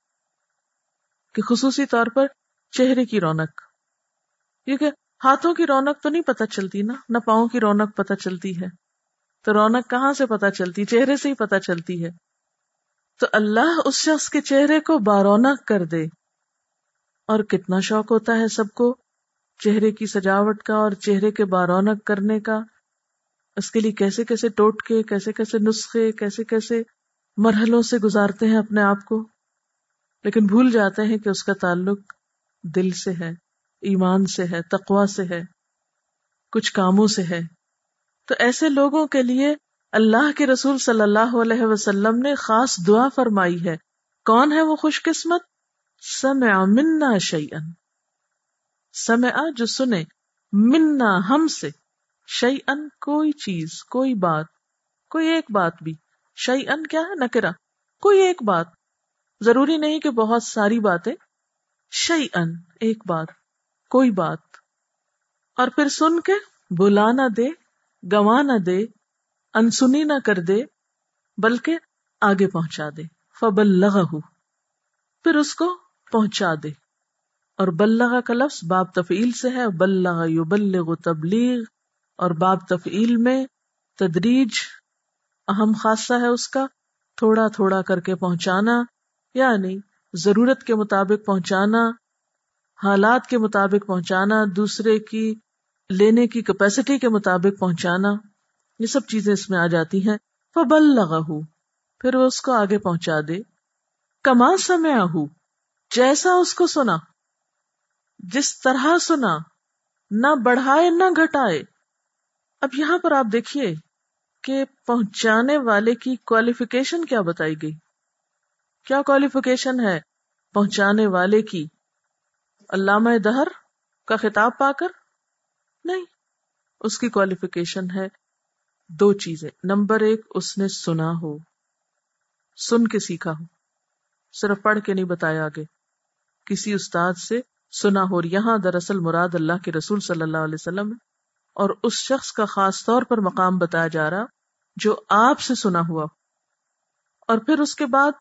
کہ خصوصی طور پر چہرے کی رونق۔ کیونکہ ہاتھوں کی رونق تو نہیں پتہ چلتی نا، نہ پاؤں کی رونق پتہ چلتی ہے۔ تو رونق کہاں سے پتہ چلتی؟ چہرے سے ہی پتہ چلتی ہے۔ تو اللہ اس شخص کے چہرے کو بارونق کر دے۔ اور کتنا شوق ہوتا ہے سب کو چہرے کی سجاوٹ کا اور چہرے کے بارونق کرنے کا۔ اس کے لیے کیسے کیسے ٹوٹ کے کیسے کیسے نسخے، کیسے کیسے مرحلوں سے گزارتے ہیں اپنے آپ کو۔ لیکن بھول جاتے ہیں کہ اس کا تعلق دل سے ہے۔ ایمان سے ہے تقوا سے ہے، کچھ کاموں سے ہے۔ تو ایسے لوگوں کے لیے اللہ کے رسول صلی اللہ علیہ وسلم نے خاص دعا فرمائی ہے۔ کون ہے وہ خوش قسمت سمع منا شیئن سمع جو سنے، منا ہم سے۔ شیئن کوئی چیز، کوئی بات، کوئی ایک بات بھی۔ شعی ان کیا ہے؟ نکرا کوئی ایک بات۔ ضروری نہیں کہ بہت ساری باتیں۔ شعی ان ایک بات۔ کوئی بات۔ اور پھر سن کے بلا نہ دے گوا نہ دے، انسنی نہ کر دے، بلکہ آگے پہنچا دے۔ فبلغ پھر اس کو پہنچا دے۔ اور بلغ کا لفظ باب تفعیل سے ہے۔ بلغ یبلغ تبلیغ۔ اور باب تفعیل میں تدریج اہم خاصہ ہے اس کا۔ تھوڑا تھوڑا کر کے پہنچانا یعنی ضرورت کے مطابق پہنچانا۔ حالات کے مطابق پہنچانا، دوسرے کی لینے کی کیپیسٹی کے مطابق پہنچانا، یہ سب چیزیں اس میں آ جاتی ہیں۔ فبل لگا ہو پھر وہ اس کو آگے پہنچا دے۔ کما سمیا ہو جیسا اس کو سنا۔ جس طرح سنا، نہ بڑھائے نہ گھٹائے۔ اب یہاں پر آپ دیکھیے کہ پہنچانے والے کی کوالیفیکیشن کیا بتائی گئی۔ کیا کوالیفیکیشن ہے پہنچانے والے کی؟ علامہ دہر کا خطاب پا کر؟ نہیں، اس کی کوالیفیکیشن ہے دو چیزیں۔ نمبر ایک، اس نے سنا ہو، سن کے سیکھا ہو۔ صرف پڑھ کے نہیں بتایا آگے۔ کسی استاد سے سنا ہو یہاں دراصل مراد اللہ کے رسول صلی اللہ علیہ وسلم ہے۔ اور اس شخص کا خاص طور پر مقام بتایا جا رہا، جو آپ سے سنا ہوا اور پھر اس کے بعد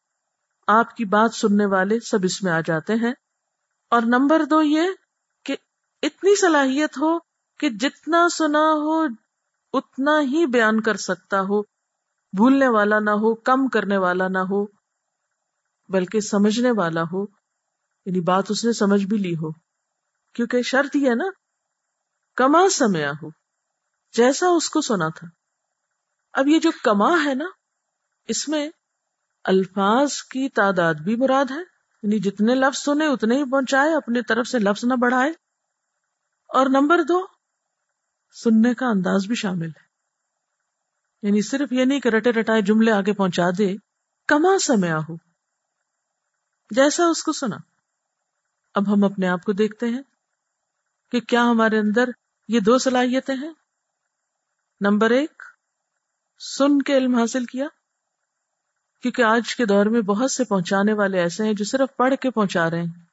آپ کی بات سننے والے سب اس میں آ جاتے ہیں۔ اور نمبر دو یہ کہ اتنی صلاحیت ہو کہ جتنا سنا ہو اتنا ہی بیان کر سکتا ہو، بھولنے والا نہ ہو، کم کرنے والا نہ ہو، بلکہ سمجھنے والا ہو۔ یعنی بات اس نے سمجھ بھی لی ہو۔ کیونکہ شرط یہ ہے نا، کما سمیا ہو، جیسا اس کو سنا تھا۔ اب یہ جو کما ہے نا، اس میں الفاظ کی تعداد بھی مراد ہے۔ یعنی جتنے لفظ سنے اتنے ہی پہنچائے، اپنی طرف سے لفظ نہ بڑھائے۔ اور نمبر دو، سننے کا انداز بھی شامل ہے۔ یعنی صرف یہ نہیں کہ رٹے رٹائے جملے آگے پہنچا دے کما سمیا ہو جیسا اس کو سنا۔ اب ہم اپنے آپ کو دیکھتے ہیں کہ کیا ہمارے اندر یہ دو صلاحیتیں ہیں۔ نمبر ایک، سن کے علم حاصل کیا۔ کیونکہ آج کے دور میں بہت سے پہنچانے والے ایسے ہیں جو صرف پڑھ کے پہنچا رہے ہیں۔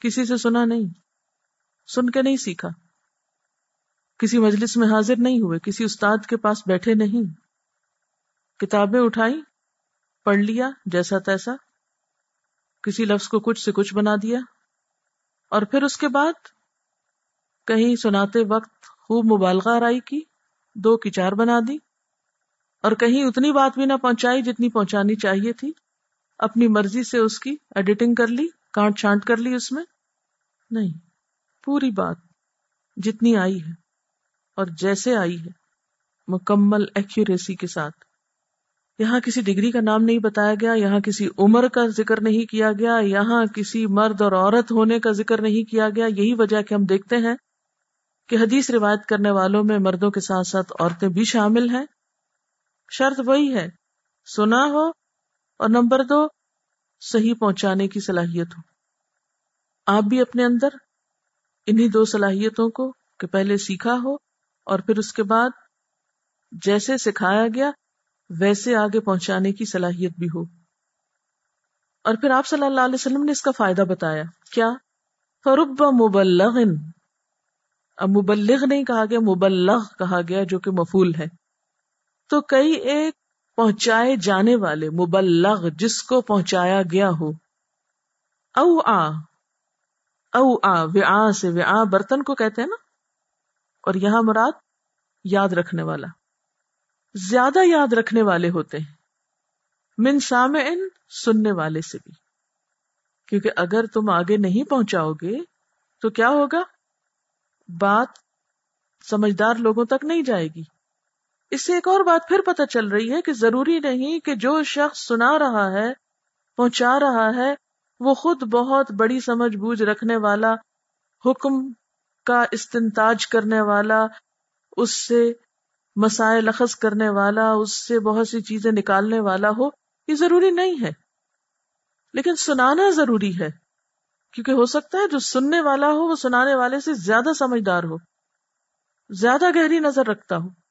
کسی سے سنا نہیں، سن کے نہیں سیکھا۔ کسی مجلس میں حاضر نہیں ہوئے، کسی استاد کے پاس بیٹھے نہیں۔ کتابیں اٹھائی، پڑھ لیا، جیسا تیسا۔ کسی لفظ کو کچھ سے کچھ بنا دیا۔ اور پھر اس کے بعد کہیں سناتے وقت خوب مبالغہ رائی کی، دو کی چار بنا دی۔ اور کہیں اتنی بات بھی نہ پہنچائی جتنی پہنچانی چاہیے تھی۔ اپنی مرضی سے اس کی ایڈیٹنگ کر لی، کانٹ چھانٹ کر لی اس میں۔ نہیں، پوری بات جتنی آئی ہے اور جیسے آئی ہے، مکمل ایکوریسی کے ساتھ۔ یہاں کسی ڈگری کا نام نہیں بتایا گیا، یہاں کسی عمر کا ذکر نہیں کیا گیا، یہاں کسی مرد اور عورت ہونے کا ذکر نہیں کیا گیا۔ یہی وجہ کہ ہم دیکھتے ہیں کہ حدیث روایت کرنے والوں میں مردوں کے ساتھ ساتھ عورتیں بھی شامل ہیں۔ شرط وہی ہے، سنا ہو اور نمبر دو، صحیح پہنچانے کی صلاحیت ہو۔ آپ بھی اپنے اندر انہی دو صلاحیتوں کو کہ پہلے سیکھا ہو اور پھر اس کے بعد جیسے سکھایا گیا، ویسے آگے پہنچانے کی صلاحیت بھی ہو۔ اور پھر آپ صلی اللہ علیہ وسلم نے اس کا فائدہ بتایا۔ کیا؟ فرب مبلغ اب مبلغ نہیں کہا گیا، مبلغ کہا گیا جو کہ مفول ہے۔ تو کئی ایک پہنچائے جانے والے مبلغ جس کو پہنچایا گیا ہو۔ او آ او آ وآ سے وآ برتن کو کہتے ہیں نا۔ اور یہاں مراد یاد رکھنے والا۔ زیادہ یاد رکھنے والے ہوتے ہیں۔ من سامعن سننے والے سے بھی۔ کیونکہ اگر تم آگے نہیں پہنچاؤ گے تو کیا ہوگا؟ بات سمجھدار لوگوں تک نہیں جائے گی۔ اس سے ایک اور بات پھر پتہ چل رہی ہے کہ ضروری نہیں کہ جو شخص سنا رہا ہے، پہنچا رہا ہے، وہ خود بہت بڑی سمجھ بوجھ رکھنے والا، حکم کا استنتاج کرنے والا، اس سے مسائل لخذ کرنے والا، اس سے بہت سی چیزیں نکالنے والا ہو، یہ ضروری نہیں ہے۔ لیکن سنانا ضروری ہے، کیونکہ ہو سکتا ہے جو سننے والا ہو، وہ سنانے والے سے زیادہ سمجھدار ہو، زیادہ گہری نظر رکھتا ہو۔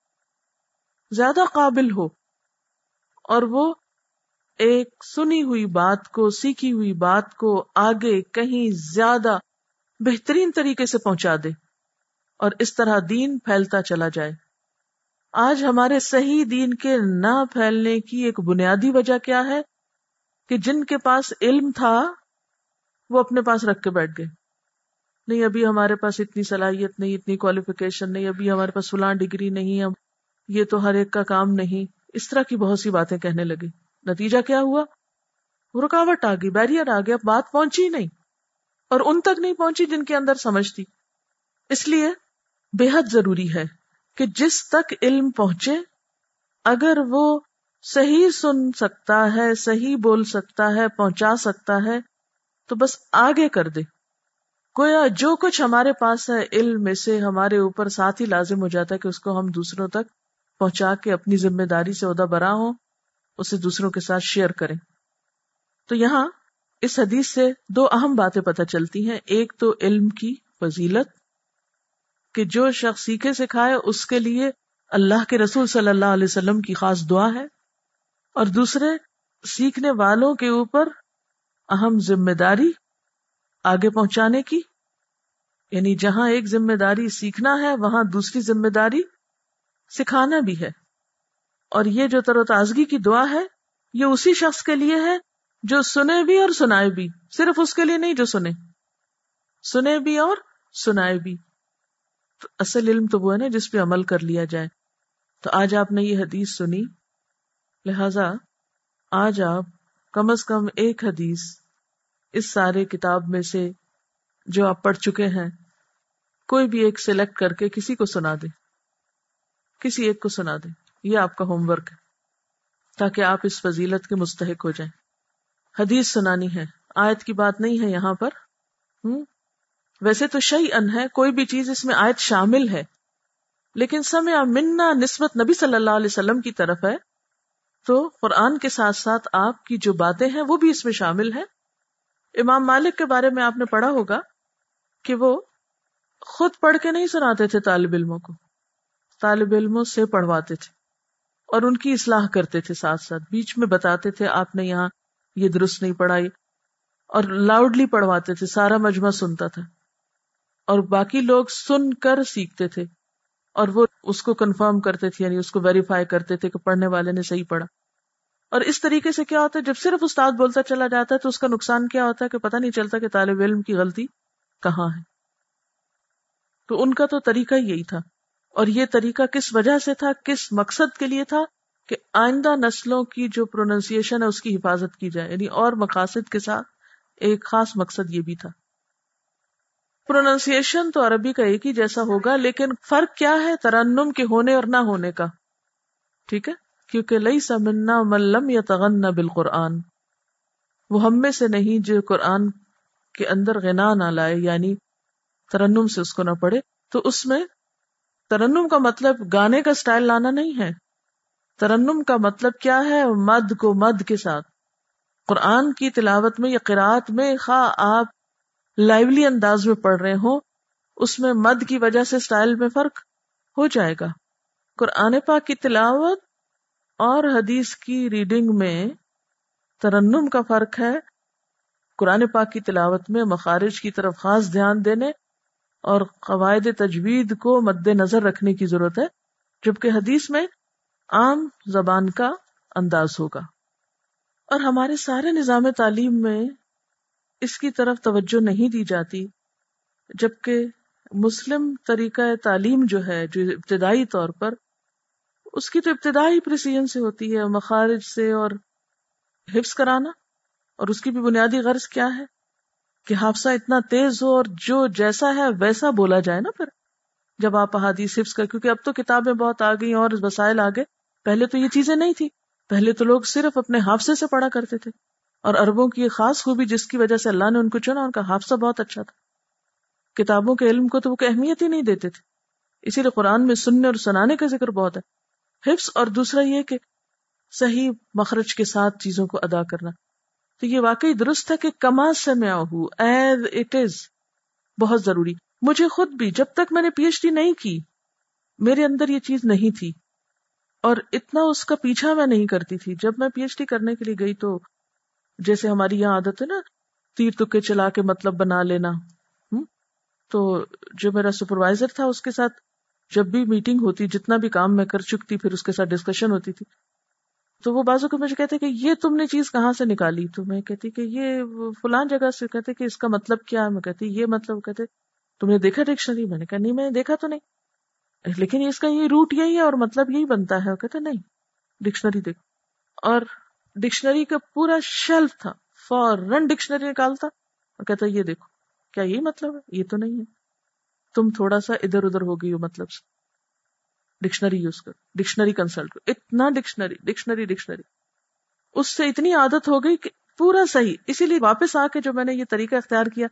زیادہ قابل ہو۔ اور وہ ایک سنی ہوئی بات کو، سیکھی ہوئی بات کو آگے کہیں زیادہ بہترین طریقے سے پہنچا دے اور اس طرح دین پھیلتا چلا جائے۔ آج ہمارے صحیح دین کے نہ پھیلنے کی ایک بنیادی وجہ کیا ہے؟ کہ جن کے پاس علم تھا، وہ اپنے پاس رکھ کے بیٹھ گئے۔ نہیں، ابھی ہمارے پاس اتنی صلاحیت نہیں، اتنی کوالیفیکیشن نہیں، ابھی ہمارے پاس فلاں ڈگری نہیں اب یہ تو ہر ایک کا کام نہیں۔ اس طرح کی بہت سی باتیں کہنے لگی نتیجہ کیا ہوا؟ رکاوٹ آ گئی بیرئر آ گیا، بات پہنچی نہیں۔ اور ان تک نہیں پہنچی جن کے اندر سمجھ تھی۔ اس لیے بے حد ضروری ہے کہ جس تک علم پہنچے، اگر وہ صحیح سن سکتا ہے، صحیح بول سکتا ہے، پہنچا سکتا ہے، تو بس آگے کر دے۔ گویا جو کچھ ہمارے پاس ہے، علم میں سے ہمارے اوپر ساتھ ہی لازم ہو جاتا ہے کہ اس کو ہم دوسروں تک پہنچا کے اپنی ذمہ داری سے عہدہ برا ہو اسے دوسروں کے ساتھ شیئر کریں۔ تو یہاں اس حدیث سے دو اہم باتیں پتہ چلتی ہیں۔ ایک تو علم کی فضیلت، کہ جو شخص سیکھے سکھائے، اس کے لیے اللہ کے رسول صلی اللہ علیہ وسلم کی خاص دعا ہے۔ اور دوسرے، سیکھنے والوں کے اوپر اہم ذمہ داری آگے پہنچانے کی یعنی جہاں ایک ذمہ داری سیکھنا ہے، وہاں دوسری ذمہ داری سکھانا بھی ہے۔ اور یہ جو تر و تازگی کی دعا ہے، یہ اسی شخص کے لیے ہے جو سنے بھی اور سنائے بھی۔ صرف اس کے لیے نہیں جو سنے۔ سنے بھی اور سنائے بھی۔ تو اصل علم تو وہ ہے نا جس پہ عمل کر لیا جائے۔ تو آج آپ نے یہ حدیث سنی۔ لہذا آج آپ کم از کم ایک حدیث اس سارے کتاب میں سے جو آپ پڑھ چکے ہیں، کوئی بھی ایک سلیکٹ کر کے کسی کو سنا دے۔ کسی ایک کو سنا دے یہ آپ کا ہوم ورک ہے۔ تاکہ آپ اس فضیلت کے مستحق ہو جائیں۔ حدیث سنانی ہے۔ آیت کی بات نہیں ہے یہاں پر۔ ہوں۔ ویسے تو شعی ان ہے، کوئی بھی چیز اس میں آیت شامل ہے۔ لیکن سمع منا نسبت نبی صلی اللہ علیہ وسلم کی طرف ہے۔ تو قرآن کے ساتھ ساتھ آپ کی جو باتیں ہیں، وہ بھی اس میں شامل ہیں۔ امام مالک کے بارے میں آپ نے پڑھا ہوگا کہ وہ خود پڑھ کے نہیں سناتے تھے طالب علموں کو۔ طالب علموں سے پڑھواتے تھے اور ان کی اصلاح کرتے تھے ساتھ ساتھ۔ بیچ میں بتاتے تھے، آپ نے یہاں یہ درست نہیں پڑھائی۔ اور لاؤڈلی پڑھواتے تھے، سارا مجمع سنتا تھا۔ اور باقی لوگ سن کر سیکھتے تھے۔ اور وہ اس کو کنفرم کرتے تھے یعنی اس کو ویریفائی کرتے تھے کہ پڑھنے والے نے صحیح پڑھا۔ اور اس طریقے سے کیا ہوتا ہے، جب صرف استاد بولتا چلا جاتا ہے تو اس کا نقصان کیا ہوتا ہے کہ پتہ نہیں چلتا کہ طالب علم کی غلطی کہاں ہے۔ تو ان کا تو طریقہ یہی تھا۔ اور یہ طریقہ کس وجہ سے تھا؟ کس مقصد کے لیے تھا کہ آئندہ نسلوں کی جو پروننسیشن ہے اس کی حفاظت کی جائے؟ یعنی اور مقاصد کے ساتھ ایک خاص مقصد یہ بھی تھا۔ پروننسیشن تو عربی کا ایک ہی جیسا ہوگا، لیکن فرق کیا ہے ترنم کے ہونے اور نہ ہونے کا؟ ٹھیک ہے؟ کیونکہ لئی سمنا ملم یا تغن بالقرآن۔ وہ ہم میں سے نہیں جو قرآن کے اندر غنا نہ لائے یعنی ترنم سے اس کو نہ پڑھے، تو اس میں ترنم کا مطلب گانے کا سٹائل لانا نہیں ہے۔ ترنم کا مطلب کیا ہے؟ مد کو مد کے ساتھ۔ قرآن کی تلاوت میں یا قرآت میں خواہ آپ لائولی انداز میں پڑھ رہے ہوں، اس میں مد کی وجہ سے سٹائل میں فرق ہو جائے گا۔ قرآن پاک کی تلاوت اور حدیث کی ریڈنگ میں ترنم کا فرق ہے۔ قرآن پاک کی تلاوت میں مخارج کی طرف خاص دھیان دینے اور قواعد تجوید کو مد نظر رکھنے کی ضرورت ہے، جبکہ حدیث میں عام زبان کا انداز ہوگا۔ اور ہمارے سارے نظام تعلیم میں اس کی طرف توجہ نہیں دی جاتی، جبکہ مسلم طریقہ تعلیم جو ہے، جو ابتدائی طور پر، اس کی تو ابتدائی پریسیجن سے ہوتی ہے، مخارج سے اور حفظ کرانا، اور اس کی بھی بنیادی غرض کیا ہے؟ کہ حادثہ اتنا تیز ہو اور جو جیسا ہے ویسا بولا جائے نا پھر۔ جب آپ احادیث حفظ کر، کیونکہ اب تو کتابیں بہت آ گئی اور وسائل آ گئے۔ پہلے تو یہ چیزیں نہیں تھی پہلے تو لوگ صرف اپنے حادثے سے پڑھا کرتے تھے۔ اور اربوں کی ایک خاص خوبی جس کی وجہ سے اللہ نے ان کو چنا، ان کا حادثہ بہت اچھا تھا۔ کتابوں کے علم کو تو وہ اہمیت ہی نہیں دیتے تھے۔ اسی لیے قرآن میں سننے اور سنانے کا ذکر بہت ہے۔ حفظ اور دوسرا یہ کہ صحیح مخرج کے ساتھ چیزوں کو ادا کرنا۔ تو یہ واقعی درست ہے کہ کما سے میں ایز اٹ از بہت ضروری۔ مجھے خود بھی جب تک میں نے پی ایچ ڈی نہیں کی، میرے اندر یہ چیز نہیں تھی۔ اور اتنا اس کا پیچھا میں نہیں کرتی تھی۔ جب میں پی ایچ ڈی کرنے کے لیے گئی تو جیسے ہماری یہاں عادت ہے نا، تیر تکے چلا کے مطلب بنا لینا۔ تو جو میرا سپروائزر تھا، اس کے ساتھ جب بھی میٹنگ ہوتی، جتنا بھی کام میں کر چکتی، پھر اس کے ساتھ ڈسکشن ہوتی تھی۔ تو وہ بازو کو مجھے کہتے کہ یہ تم نے چیز کہاں سے نکالی؟ تو میں کہتی کہ یہ فلان جگہ سے کہتے کہ اس کا مطلب کیا ہے؟ میں کہتی یہ مطلب کہتے تم نے دیکھا ڈکشنری؟ میں نے کہا نہیں، میں نے دیکھا تو نہیں۔ لیکن اس کا یہ روٹ یہی ہے اور مطلب یہی بنتا ہے۔ کہتے نہیں، ڈکشنری دیکھ اور ڈکشنری کا پورا شیلف تھا۔ فورن ڈکشنری نکالتا۔ اور کہتا یہ دیکھو، کیا یہی مطلب ہے؟ یہ تو نہیں ہے۔ تم تھوڑا سا ادھر ادھر ہو گئی ہو مطلب سے۔ ڈکشنری یوز کرو ڈکشنری کنسلٹ کرو اتنا ڈکشنری ڈکشنری ڈکشنری۔ اس سے اتنی عادت ہو گئی کہ پورا صحیح، اسی لیے واپس آ کے جو میں نے یہ طریقہ اختیار کیا،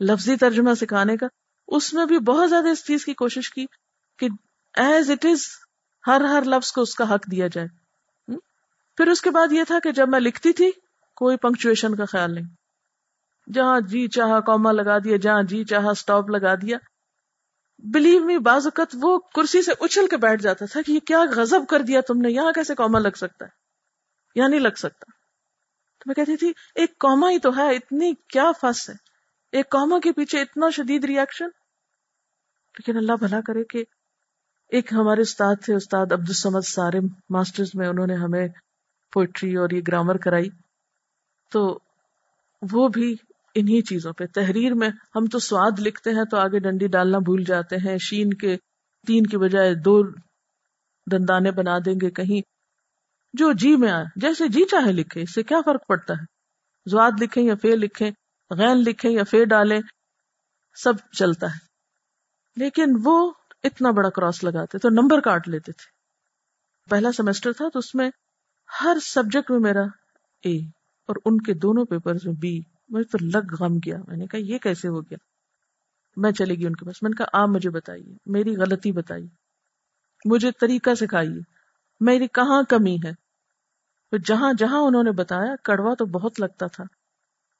لفظی ترجمہ سکھانے کا، اس میں بھی بہت زیادہ اس چیز کی کوشش کی کہ ایز اٹ از ہر ہر لفظ کو اس کا حق دیا جائے۔ پھر اس کے بعد یہ تھا کہ جب میں لکھتی تھی، کوئی پنکچویشن کا خیال نہیں۔ جہاں جی چاہا کوما لگا دیا، جہاں جی چاہا اسٹاپ لگا دیا بلیو می بعض اوقات وہ کرسی سے اچھل کے بیٹھ جاتا تھا کہ یہ کیا غزب کر دیا تم نے، یہاں کیسے کوما لگ سکتا ہے؟ یا نہیں لگ سکتا؟ تو میں کہتی تھی، ایک کوما ہی تو ہے، اتنی کیا فس ہے؟ ایک کوما کے پیچھے اتنا شدید ریئیکشن لیکن اللہ بھلا کرے کہ ایک ہمارے استاد تھے، استاد عبد السمد سارے ماسٹرز میں انہوں نے ہمیں پوئٹری اور یہ گرامر کرائی۔ تو وہ بھی انہی چیزوں پہ۔ تحریر میں ہم تو سواد لکھتے ہیں تو آگے ڈنڈی ڈالنا بھول جاتے ہیں۔ شین کے تین کی بجائے دو دندانے بنا دیں گے کہیں۔ جو جی میں آئے، جیسے جی چاہے لکھے، اس سے کیا فرق پڑتا ہے؟ زواد لکھیں یا فے لکھیں، غین لکھیں یا فے ڈالیں، سب چلتا ہے۔ لیکن وہ اتنا بڑا کراس لگاتے، تو نمبر کاٹ لیتے تھے۔ پہلا سیمسٹر تھا تو اس میں ہر سبجیکٹ میں میرا اے اور ان کے دونوں پیپر میں بی۔ مجھے تو لگ غم گیا میں نے کہا یہ کیسے ہو گیا؟ میں چلے گی ان کے پاس۔ میں نے کہا آپ مجھے بتائیے، میری غلطی بتائیے، مجھے طریقہ سکھائیے، میری کہاں کمی ہے؟ تو جہاں جہاں انہوں نے بتایا، کڑوا تو بہت لگتا تھا،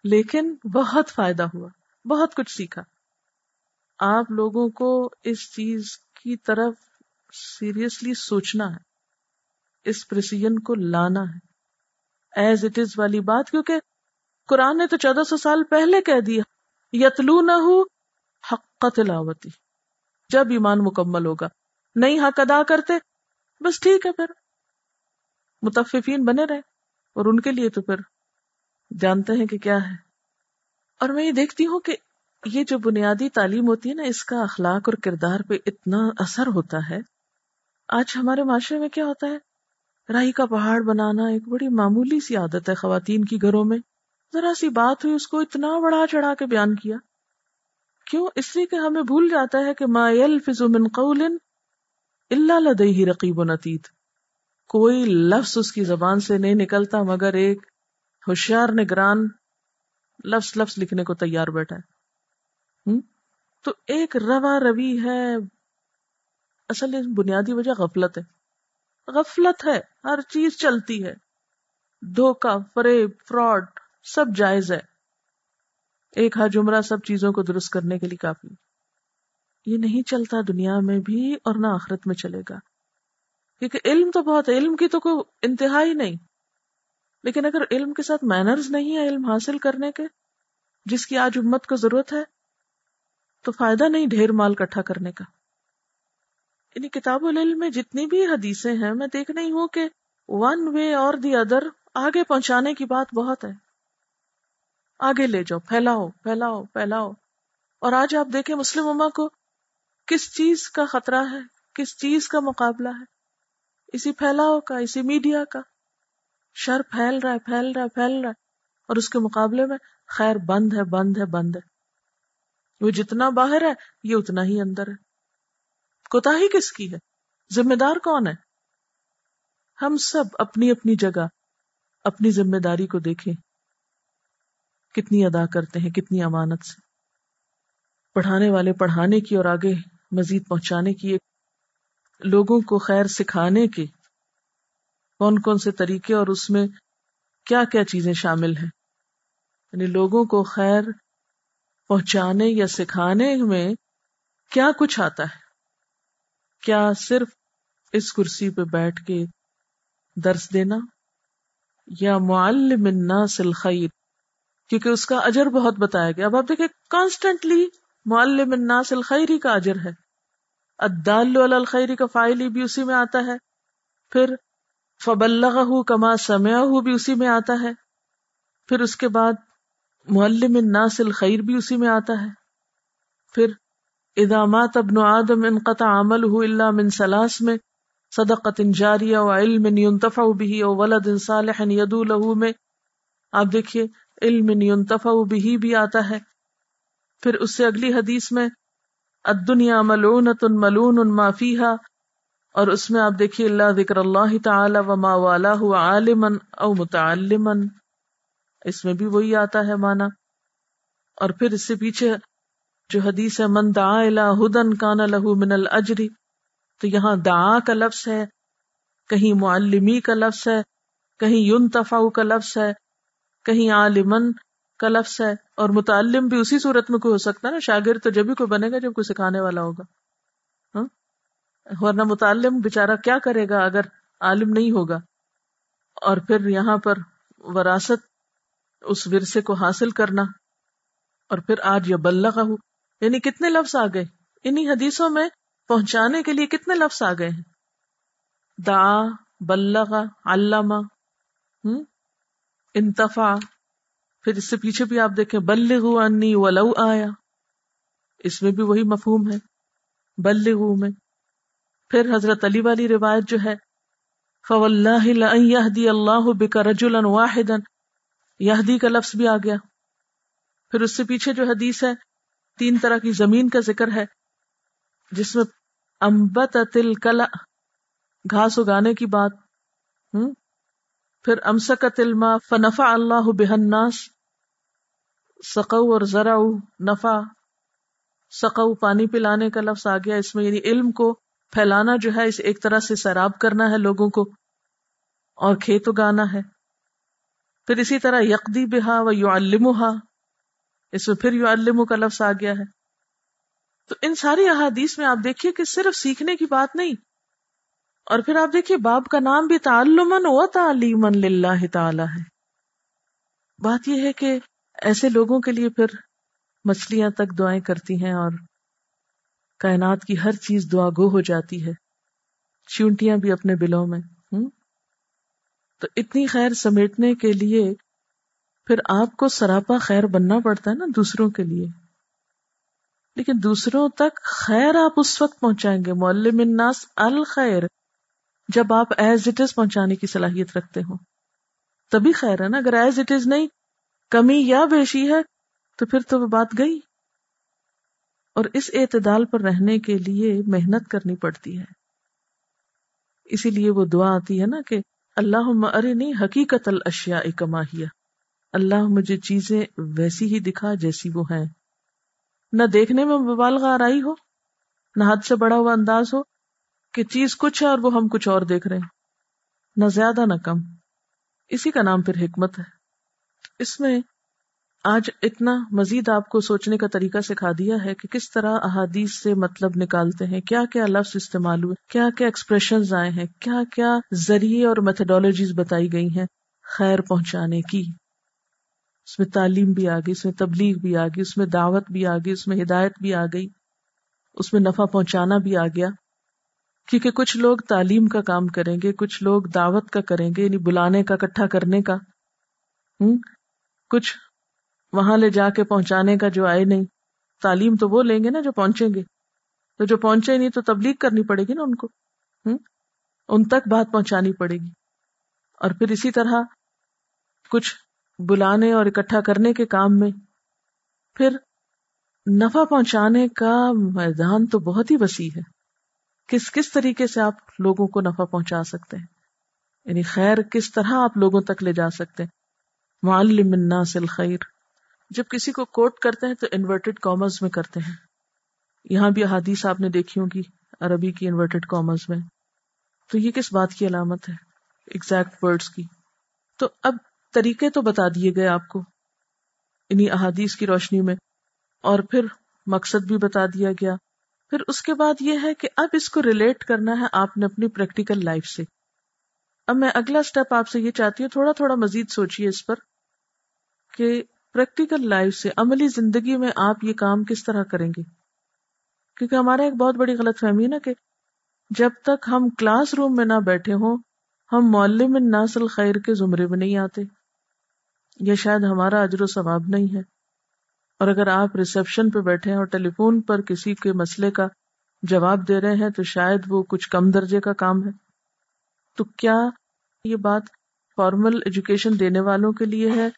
لیکن بہت فائدہ ہوا، بہت کچھ سیکھا۔ آپ لوگوں کو اس چیز کی طرف سیریسلی سوچنا ہے، اس پرسیجن کو لانا ہے۔ ایز اٹ از والی بات، کیونکہ قرآن نے تو چودہ سو سال پہلے کہہ دیا یتلو نہ ہو حق تلاوتی۔ جب ایمان مکمل ہوگا، نہیں حق ادا کرتے، بس ٹھیک ہے پھر۔ متفقین بنے رہے، اور ان کے لیے تو پھر جانتے ہیں کہ کیا ہے۔ اور میں یہ دیکھتی ہوں کہ یہ جو بنیادی تعلیم ہوتی ہے نا، اس کا اخلاق اور کردار پہ اتنا اثر ہوتا ہے۔ آج ہمارے معاشرے میں کیا ہوتا ہے؟ رائی کا پہاڑ بنانا ایک بڑی معمولی سی عادت ہے خواتین کی گھروں میں۔ ذرا سی بات ہوئی، اس کو اتنا بڑا چڑھا کے بیان کیا۔ کیوں؟ اس لیے کہ ہمیں بھول جاتا ہے کہ ما يلفظ من قول الا لديه رقیب نتید کوئی لفظ اس کی زبان سے نہیں نکلتا، مگر ایک ہوشیار نگران لفظ لفظ لکھنے کو تیار بیٹھا ہے۔ تو ایک روا روی ہے۔ اصل بنیادی وجہ غفلت ہے۔ غفلت ہے، ہر چیز چلتی ہے۔ دھوکا فریب، فراڈ۔ سب جائز ہے۔ ایک ہا جمرہ سب چیزوں کو درست کرنے کے لیے کافی۔ یہ نہیں چلتا دنیا میں بھی اور نہ آخرت میں چلے گا۔ کیونکہ علم تو بہت ہے، علم کی تو کوئی انتہائی نہیں۔ لیکن اگر علم کے ساتھ مینرز نہیں ہے علم حاصل کرنے کے، جس کی آج امت کو ضرورت ہے، تو فائدہ نہیں ڈھیر مال کٹھا کرنے کا۔ یعنی کتاب العلم میں جتنی بھی حدیثیں ہیں، میں دیکھ نہیں ہوں کہ ون وے اور دی ادر آگے پہنچانے کی بات بہت ہے۔ آگے لے جاؤ، پھیلاؤ پھیلاؤ پھیلاؤ۔ اور آج آپ دیکھیں مسلم اما کو کس چیز کا خطرہ ہے، کس چیز کا مقابلہ ہے۔ اسی پھیلاؤ کا، اسی میڈیا کا۔ شر پھیل رہا ہے، پھیل رہا ہے، پھیل رہا ہے۔ اور اس کے مقابلے میں خیر بند ہے بند ہے بند ہے۔ وہ جتنا باہر ہے، یہ اتنا ہی اندر ہے۔ کوتا ہی کس کی ہے؟ ذمہ دار کون ہے؟ ہم سب اپنی اپنی جگہ، اپنی ذمہ داری کو دیکھیں۔ کتنی ادا کرتے ہیں، کتنی امانت سے۔ پڑھانے والے پڑھانے کی اور آگے مزید پہنچانے کی لوگوں کو خیر سکھانے کے کون کون سے طریقے اور اس میں کیا کیا چیزیں شامل ہیں۔ یعنی لوگوں کو خیر پہنچانے یا سکھانے میں کیا کچھ آتا ہے؟ کیا صرف اس کرسی پہ بیٹھ کے درس دینا یا معلم الناس الخیر؟ کیونکہ اس کا اجر بہت بتایا گیا۔ اب آپ دیکھیں کانسٹنٹلی معلم الناس الخیری کا اجر ہے۔ الدال علی الخیری کا فائل بھی اسی میں آتا ہے۔ پھر فبلغہ کما سمعہ بھی اسی میں آتا ہے۔ پھر اس کے بعد معلم الناس الخیر بھی اسی میں آتا ہے۔ پھر ادامات ابن آدم انقطع عمله الا من سلاس میں صدقت جاریہ و علم ينتفع به او ولد صالح يدو له میں۔ آپ دیکھیے علم ينتفع به بھی آتا ہے۔ پھر اس سے اگلی حدیث میں، الدنیا ملعونۃ ملعون ما فیها اور اس میں آپ دیکھیے اللہ ذکر اللہ تعالی و ما والا او متعلمن اس میں بھی وہی آتا ہے مانا اور پھر اس سے پیچھے جو حدیث ہے، من دعا الى ہدن کان لہو من الاجری تو یہاں دعا کا لفظ ہے، کہیں معلمی کا لفظ ہے، کہیں یون تفاؤ کا لفظ ہے کہیں عالمن کا لفظ ہے اور متعلم بھی اسی صورت میں کوئی ہو سکتا ہے نا؟ شاگرد تو جب بھی کوئی بنے گا جب کوئی سکھانے والا ہوگا۔ ہاں؟ ورنہ متعلم بےچارا کیا کرے گا اگر عالم نہیں ہوگا؟ اور پھر یہاں پر وراثت اس ورثے کو حاصل کرنا اور پھر آج یہ بلغ ہو یعنی کتنے لفظ آ گئے؟ انہی حدیثوں میں پہنچانے کے لیے کتنے لفظ آ گئے ہیں؟ دا بلغ علامہ ہوں؟ انتفا پھر اس سے پیچھے بھی آپ دیکھیں، بلغو انی ولو آیا۔ اس میں بھی وہی مفہوم ہے۔ بلغو میں۔ پھر حضرت علی والی روایت جو ہے، فواللہ لأن یہدی اللہ بک رجلا واحدا یہدی کا لفظ بھی آ گیا۔ پھر اس سے پیچھے جو حدیث ہے، تین طرح کی زمین کا ذکر ہے، جس میں امبت تل کلا گھاس اگانے کی بات۔ ہوں؟ پھر امسک تلما فنفا اللہ بہناس سقو اور ذرا نفا سقو پانی پلانے کا لفظ آ گیا، اس میں یعنی علم کو پھیلانا جو ہے، اس ایک طرح سے سیراب کرنا ہے لوگوں کو، اور کھیت اگانا ہے۔ پھر اسی طرح یقدی بہا و یو اس میں پھر یو الم کا لفظ آ گیا ہے۔ تو ان ساری احادیث میں آپ دیکھیے کہ صرف سیکھنے کی بات نہیں اور پھر آپ دیکھیے، باپ کا نام بھی تعلمن و تعلیمن للہ تعالی ہے۔ بات یہ ہے کہ ایسے لوگوں کے لیے پھر مچھلیاں تک دعائیں کرتی ہیں اور کائنات کی ہر چیز دعا گو ہو جاتی ہے۔ چونٹیاں بھی اپنے بلوں میں، ہوں۔ تو اتنی خیر سمیٹنے کے لیے پھر آپ کو سراپا خیر بننا پڑتا ہے نا دوسروں کے لیے۔ لیکن دوسروں تک خیر آپ اس وقت پہنچائیں گے۔ معلم الناس الخیر۔ جب آپ ایز اٹ از پہنچانے کی صلاحیت رکھتے ہو۔ تبھی خیر ہے نا۔ اگر ایز اٹ از نہیں، کمی یا بیشی ہے، تو پھر تو وہ بات گئی۔ اور اس اعتدال پر رہنے کے لیے محنت کرنی پڑتی ہے۔ اسی لیے وہ دعا آتی ہے نا کہ اللہ ارنی حقیقت الاشیاء کماہیا اللہ مجھے چیزیں ویسی ہی دکھا جیسی وہ ہیں۔ نہ دیکھنے میں مبالغہ آرائی ہو، نہ حد سے بڑا ہوا انداز ہو کہ چیز کچھ ہے اور وہ ہم کچھ اور دیکھ رہے ہیں۔ نہ زیادہ نہ کم۔ اسی کا نام پھر حکمت ہے۔ اس میں آج اتنا مزید آپ کو سوچنے کا طریقہ سکھا دیا ہے کہ کس طرح احادیث سے مطلب نکالتے ہیں، کیا کیا لفظ استعمال ہوئے، کیا کیا ایکسپریشن آئے ہیں، کیا کیا ذریعے اور میتھڈالوجیز بتائی گئی ہیں خیر پہنچانے کی۔ اس میں تعلیم بھی آ گئی اس میں تبلیغ بھی آ گئی اس میں دعوت بھی آ گئی اس میں ہدایت بھی آ گئی اس میں نفع پہنچانا بھی آ گیا۔ کیونکہ کچھ لوگ تعلیم کا کام کریں گے، کچھ لوگ دعوت کا کریں گے یعنی بلانے کا، اکٹھا کرنے کا۔ ہوں؟ کچھ وہاں لے جا کے پہنچانے کا جو آئے نہیں۔ تعلیم تو وہ لیں گے نا جو پہنچیں گے۔ تو جو پہنچے نہیں تو تبلیغ کرنی پڑے گی نا ان کو۔ ہوں؟ ان تک بات پہنچانی پڑے گی۔ اور پھر اسی طرح کچھ بلانے اور اکٹھا کرنے کے کام میں پھر نفع پہنچانے کا میدان تو بہت ہی وسیع ہے۔ کس کس طریقے سے آپ لوگوں کو نفع پہنچا سکتے ہیں؟ یعنی خیر کس طرح آپ لوگوں تک لے جا سکتے ہیں؟ معلم الناس الخیر۔ جب کسی کو کوٹ کرتے ہیں تو انورٹیڈ کامرس میں کرتے ہیں۔ یہاں بھی احادیث آپ نے دیکھی ہوگی عربی کی انورٹیڈ کامرس میں۔ تو یہ کس بات کی علامت ہے؟ ایگزیکٹ ورڈز کی۔ تو اب طریقے تو بتا دیے گئے آپ کو۔ انہیں احادیث کی روشنی میں۔ اور پھر مقصد بھی بتا دیا گیا۔ پھر اس کے بعد یہ ہے کہ اب اس کو ریلیٹ کرنا ہے آپ نے اپنی پریکٹیکل لائف سے۔ اب میں اگلا اسٹیپ آپ سے یہ چاہتی ہوں، تھوڑا تھوڑا مزید سوچیے اس پر کہ پریکٹیکل لائف سے عملی زندگی میں آپ یہ کام کس طرح کریں گے۔ کیونکہ ہمارا ایک بہت بڑی غلط فہمی ہے نا کہ جب تک ہم کلاس روم میں نہ بیٹھے ہوں، ہم معلم ناسل خیر کے زمرے میں نہیں آتے یہ شاید ہمارا اجر و ثواب نہیں ہے۔ اور اگر آپ ریسپشن پہ بیٹھے ہیں اور ٹیلی فون پر کسی کے مسئلے کا جواب دے رہے ہیں تو شاید وہ کچھ کم درجے کا کام ہے۔ تو کیا یہ بات فارمل ایجوکیشن دینے والوں کے لیے ہے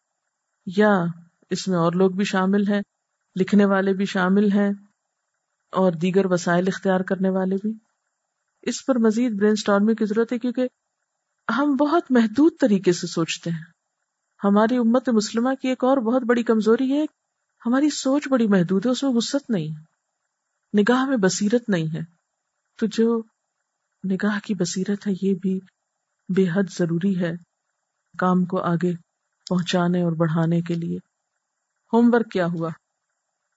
یا اس میں اور لوگ بھی شامل ہیں، لکھنے والے بھی شامل ہیں اور دیگر وسائل اختیار کرنے والے بھی؟ اس پر مزید برین اسٹارمنگ کی ضرورت ہے کیونکہ ہم بہت محدود طریقے سے سوچتے ہیں۔ ہماری امت مسلمہ کی ایک اور بہت بڑی کمزوری ہے ہماری سوچ بڑی محدود ہے، اس میں وسط نہیں، نگاہ میں بصیرت نہیں ہے۔ تو جو نگاہ کی بصیرت ہے، یہ بھی بے حد ضروری ہے کام کو آگے پہنچانے اور بڑھانے کے لیے۔ ہوم ورک کیا ہوا؟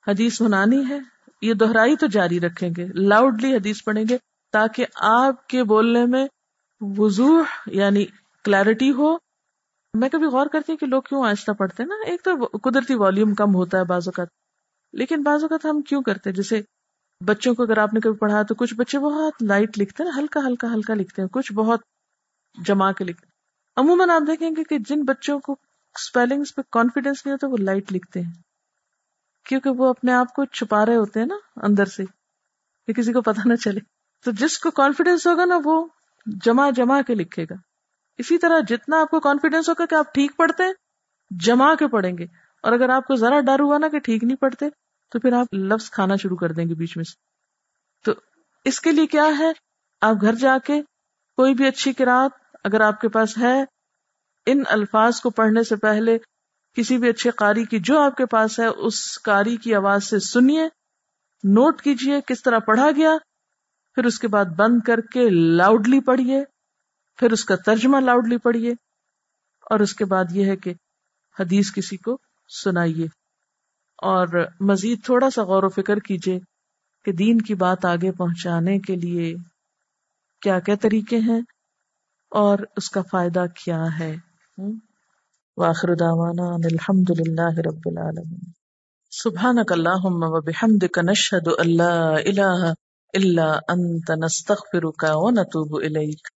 حدیث منانی ہے، یہ دہرائی تو جاری رکھیں گے لاؤڈلی حدیث پڑھیں گے تاکہ آپ کے بولنے میں وضوح یعنی کلیرٹی ہو میں کبھی غور کرتی ہوں کہ لوگ کیوں آہستہ پڑھتے ہیں نا؟ ایک تو قدرتی والیوم کم ہوتا ہے بعض اوقات۔ لیکن بعض اوقات ہم کیوں کرتے جیسے بچوں کو اگر آپ نے کبھی پڑھا تو کچھ بچے بہت لائٹ لکھتے ہیں، ہلکا ہلکا ہلکا لکھتے ہیں، کچھ بہت جما کے لکھتے ہیں۔ عموماً آپ دیکھیں گے کہ جن بچوں کو اسپیلنگ پہ کانفیڈینس نہیں ہوتا، وہ لائٹ لکھتے ہیں۔ کیونکہ وہ اپنے آپ کو چھپا رہے ہوتے ہیں نا اندر سے، کہ کسی کو پتا نہ چلے۔ تو جس کو کانفیڈینس ہوگا نا، وہ جمع جمع کے لکھے گا۔ اسی طرح جتنا آپ کو کانفیڈینس ہوگا کہ آپ ٹھیک پڑھتے ہیں، جما کے پڑھیں گے۔ اور اگر آپ کو ذرا ڈر ہوا نا کہ ٹھیک نہیں پڑھتے، تو پھر آپ لفظ کھانا شروع کر دیں گے بیچ میں سے۔ تو اس کے لیے کیا ہے؟ آپ گھر جا کے کوئی بھی اچھی کراط اگر آپ کے پاس ہے، ان الفاظ کو پڑھنے سے پہلے کسی بھی اچھے قاری کی جو آپ کے پاس ہے، اس قاری کی آواز سے سنیے، نوٹ کیجیے کس طرح پڑھا گیا، پھر اس کے بعد بند کر کے لاؤڈلی پڑھیے پھر اس کا ترجمہ لاؤڈلی پڑھیے اور اس کے بعد یہ ہے کہ حدیث کسی کو سنائیے اور مزید تھوڑا سا غور و فکر کیجیے کہ دین کی بات آگے پہنچانے کے لیے کیا کیا طریقے ہیں اور اس کا فائدہ کیا ہے۔ واخر دعوانا الحمد للہ رب العالمین۔ سبحانک اللہم و بحمدک نشہد اللہ الہ الا انت، نستغفرک و نتوب الیک۔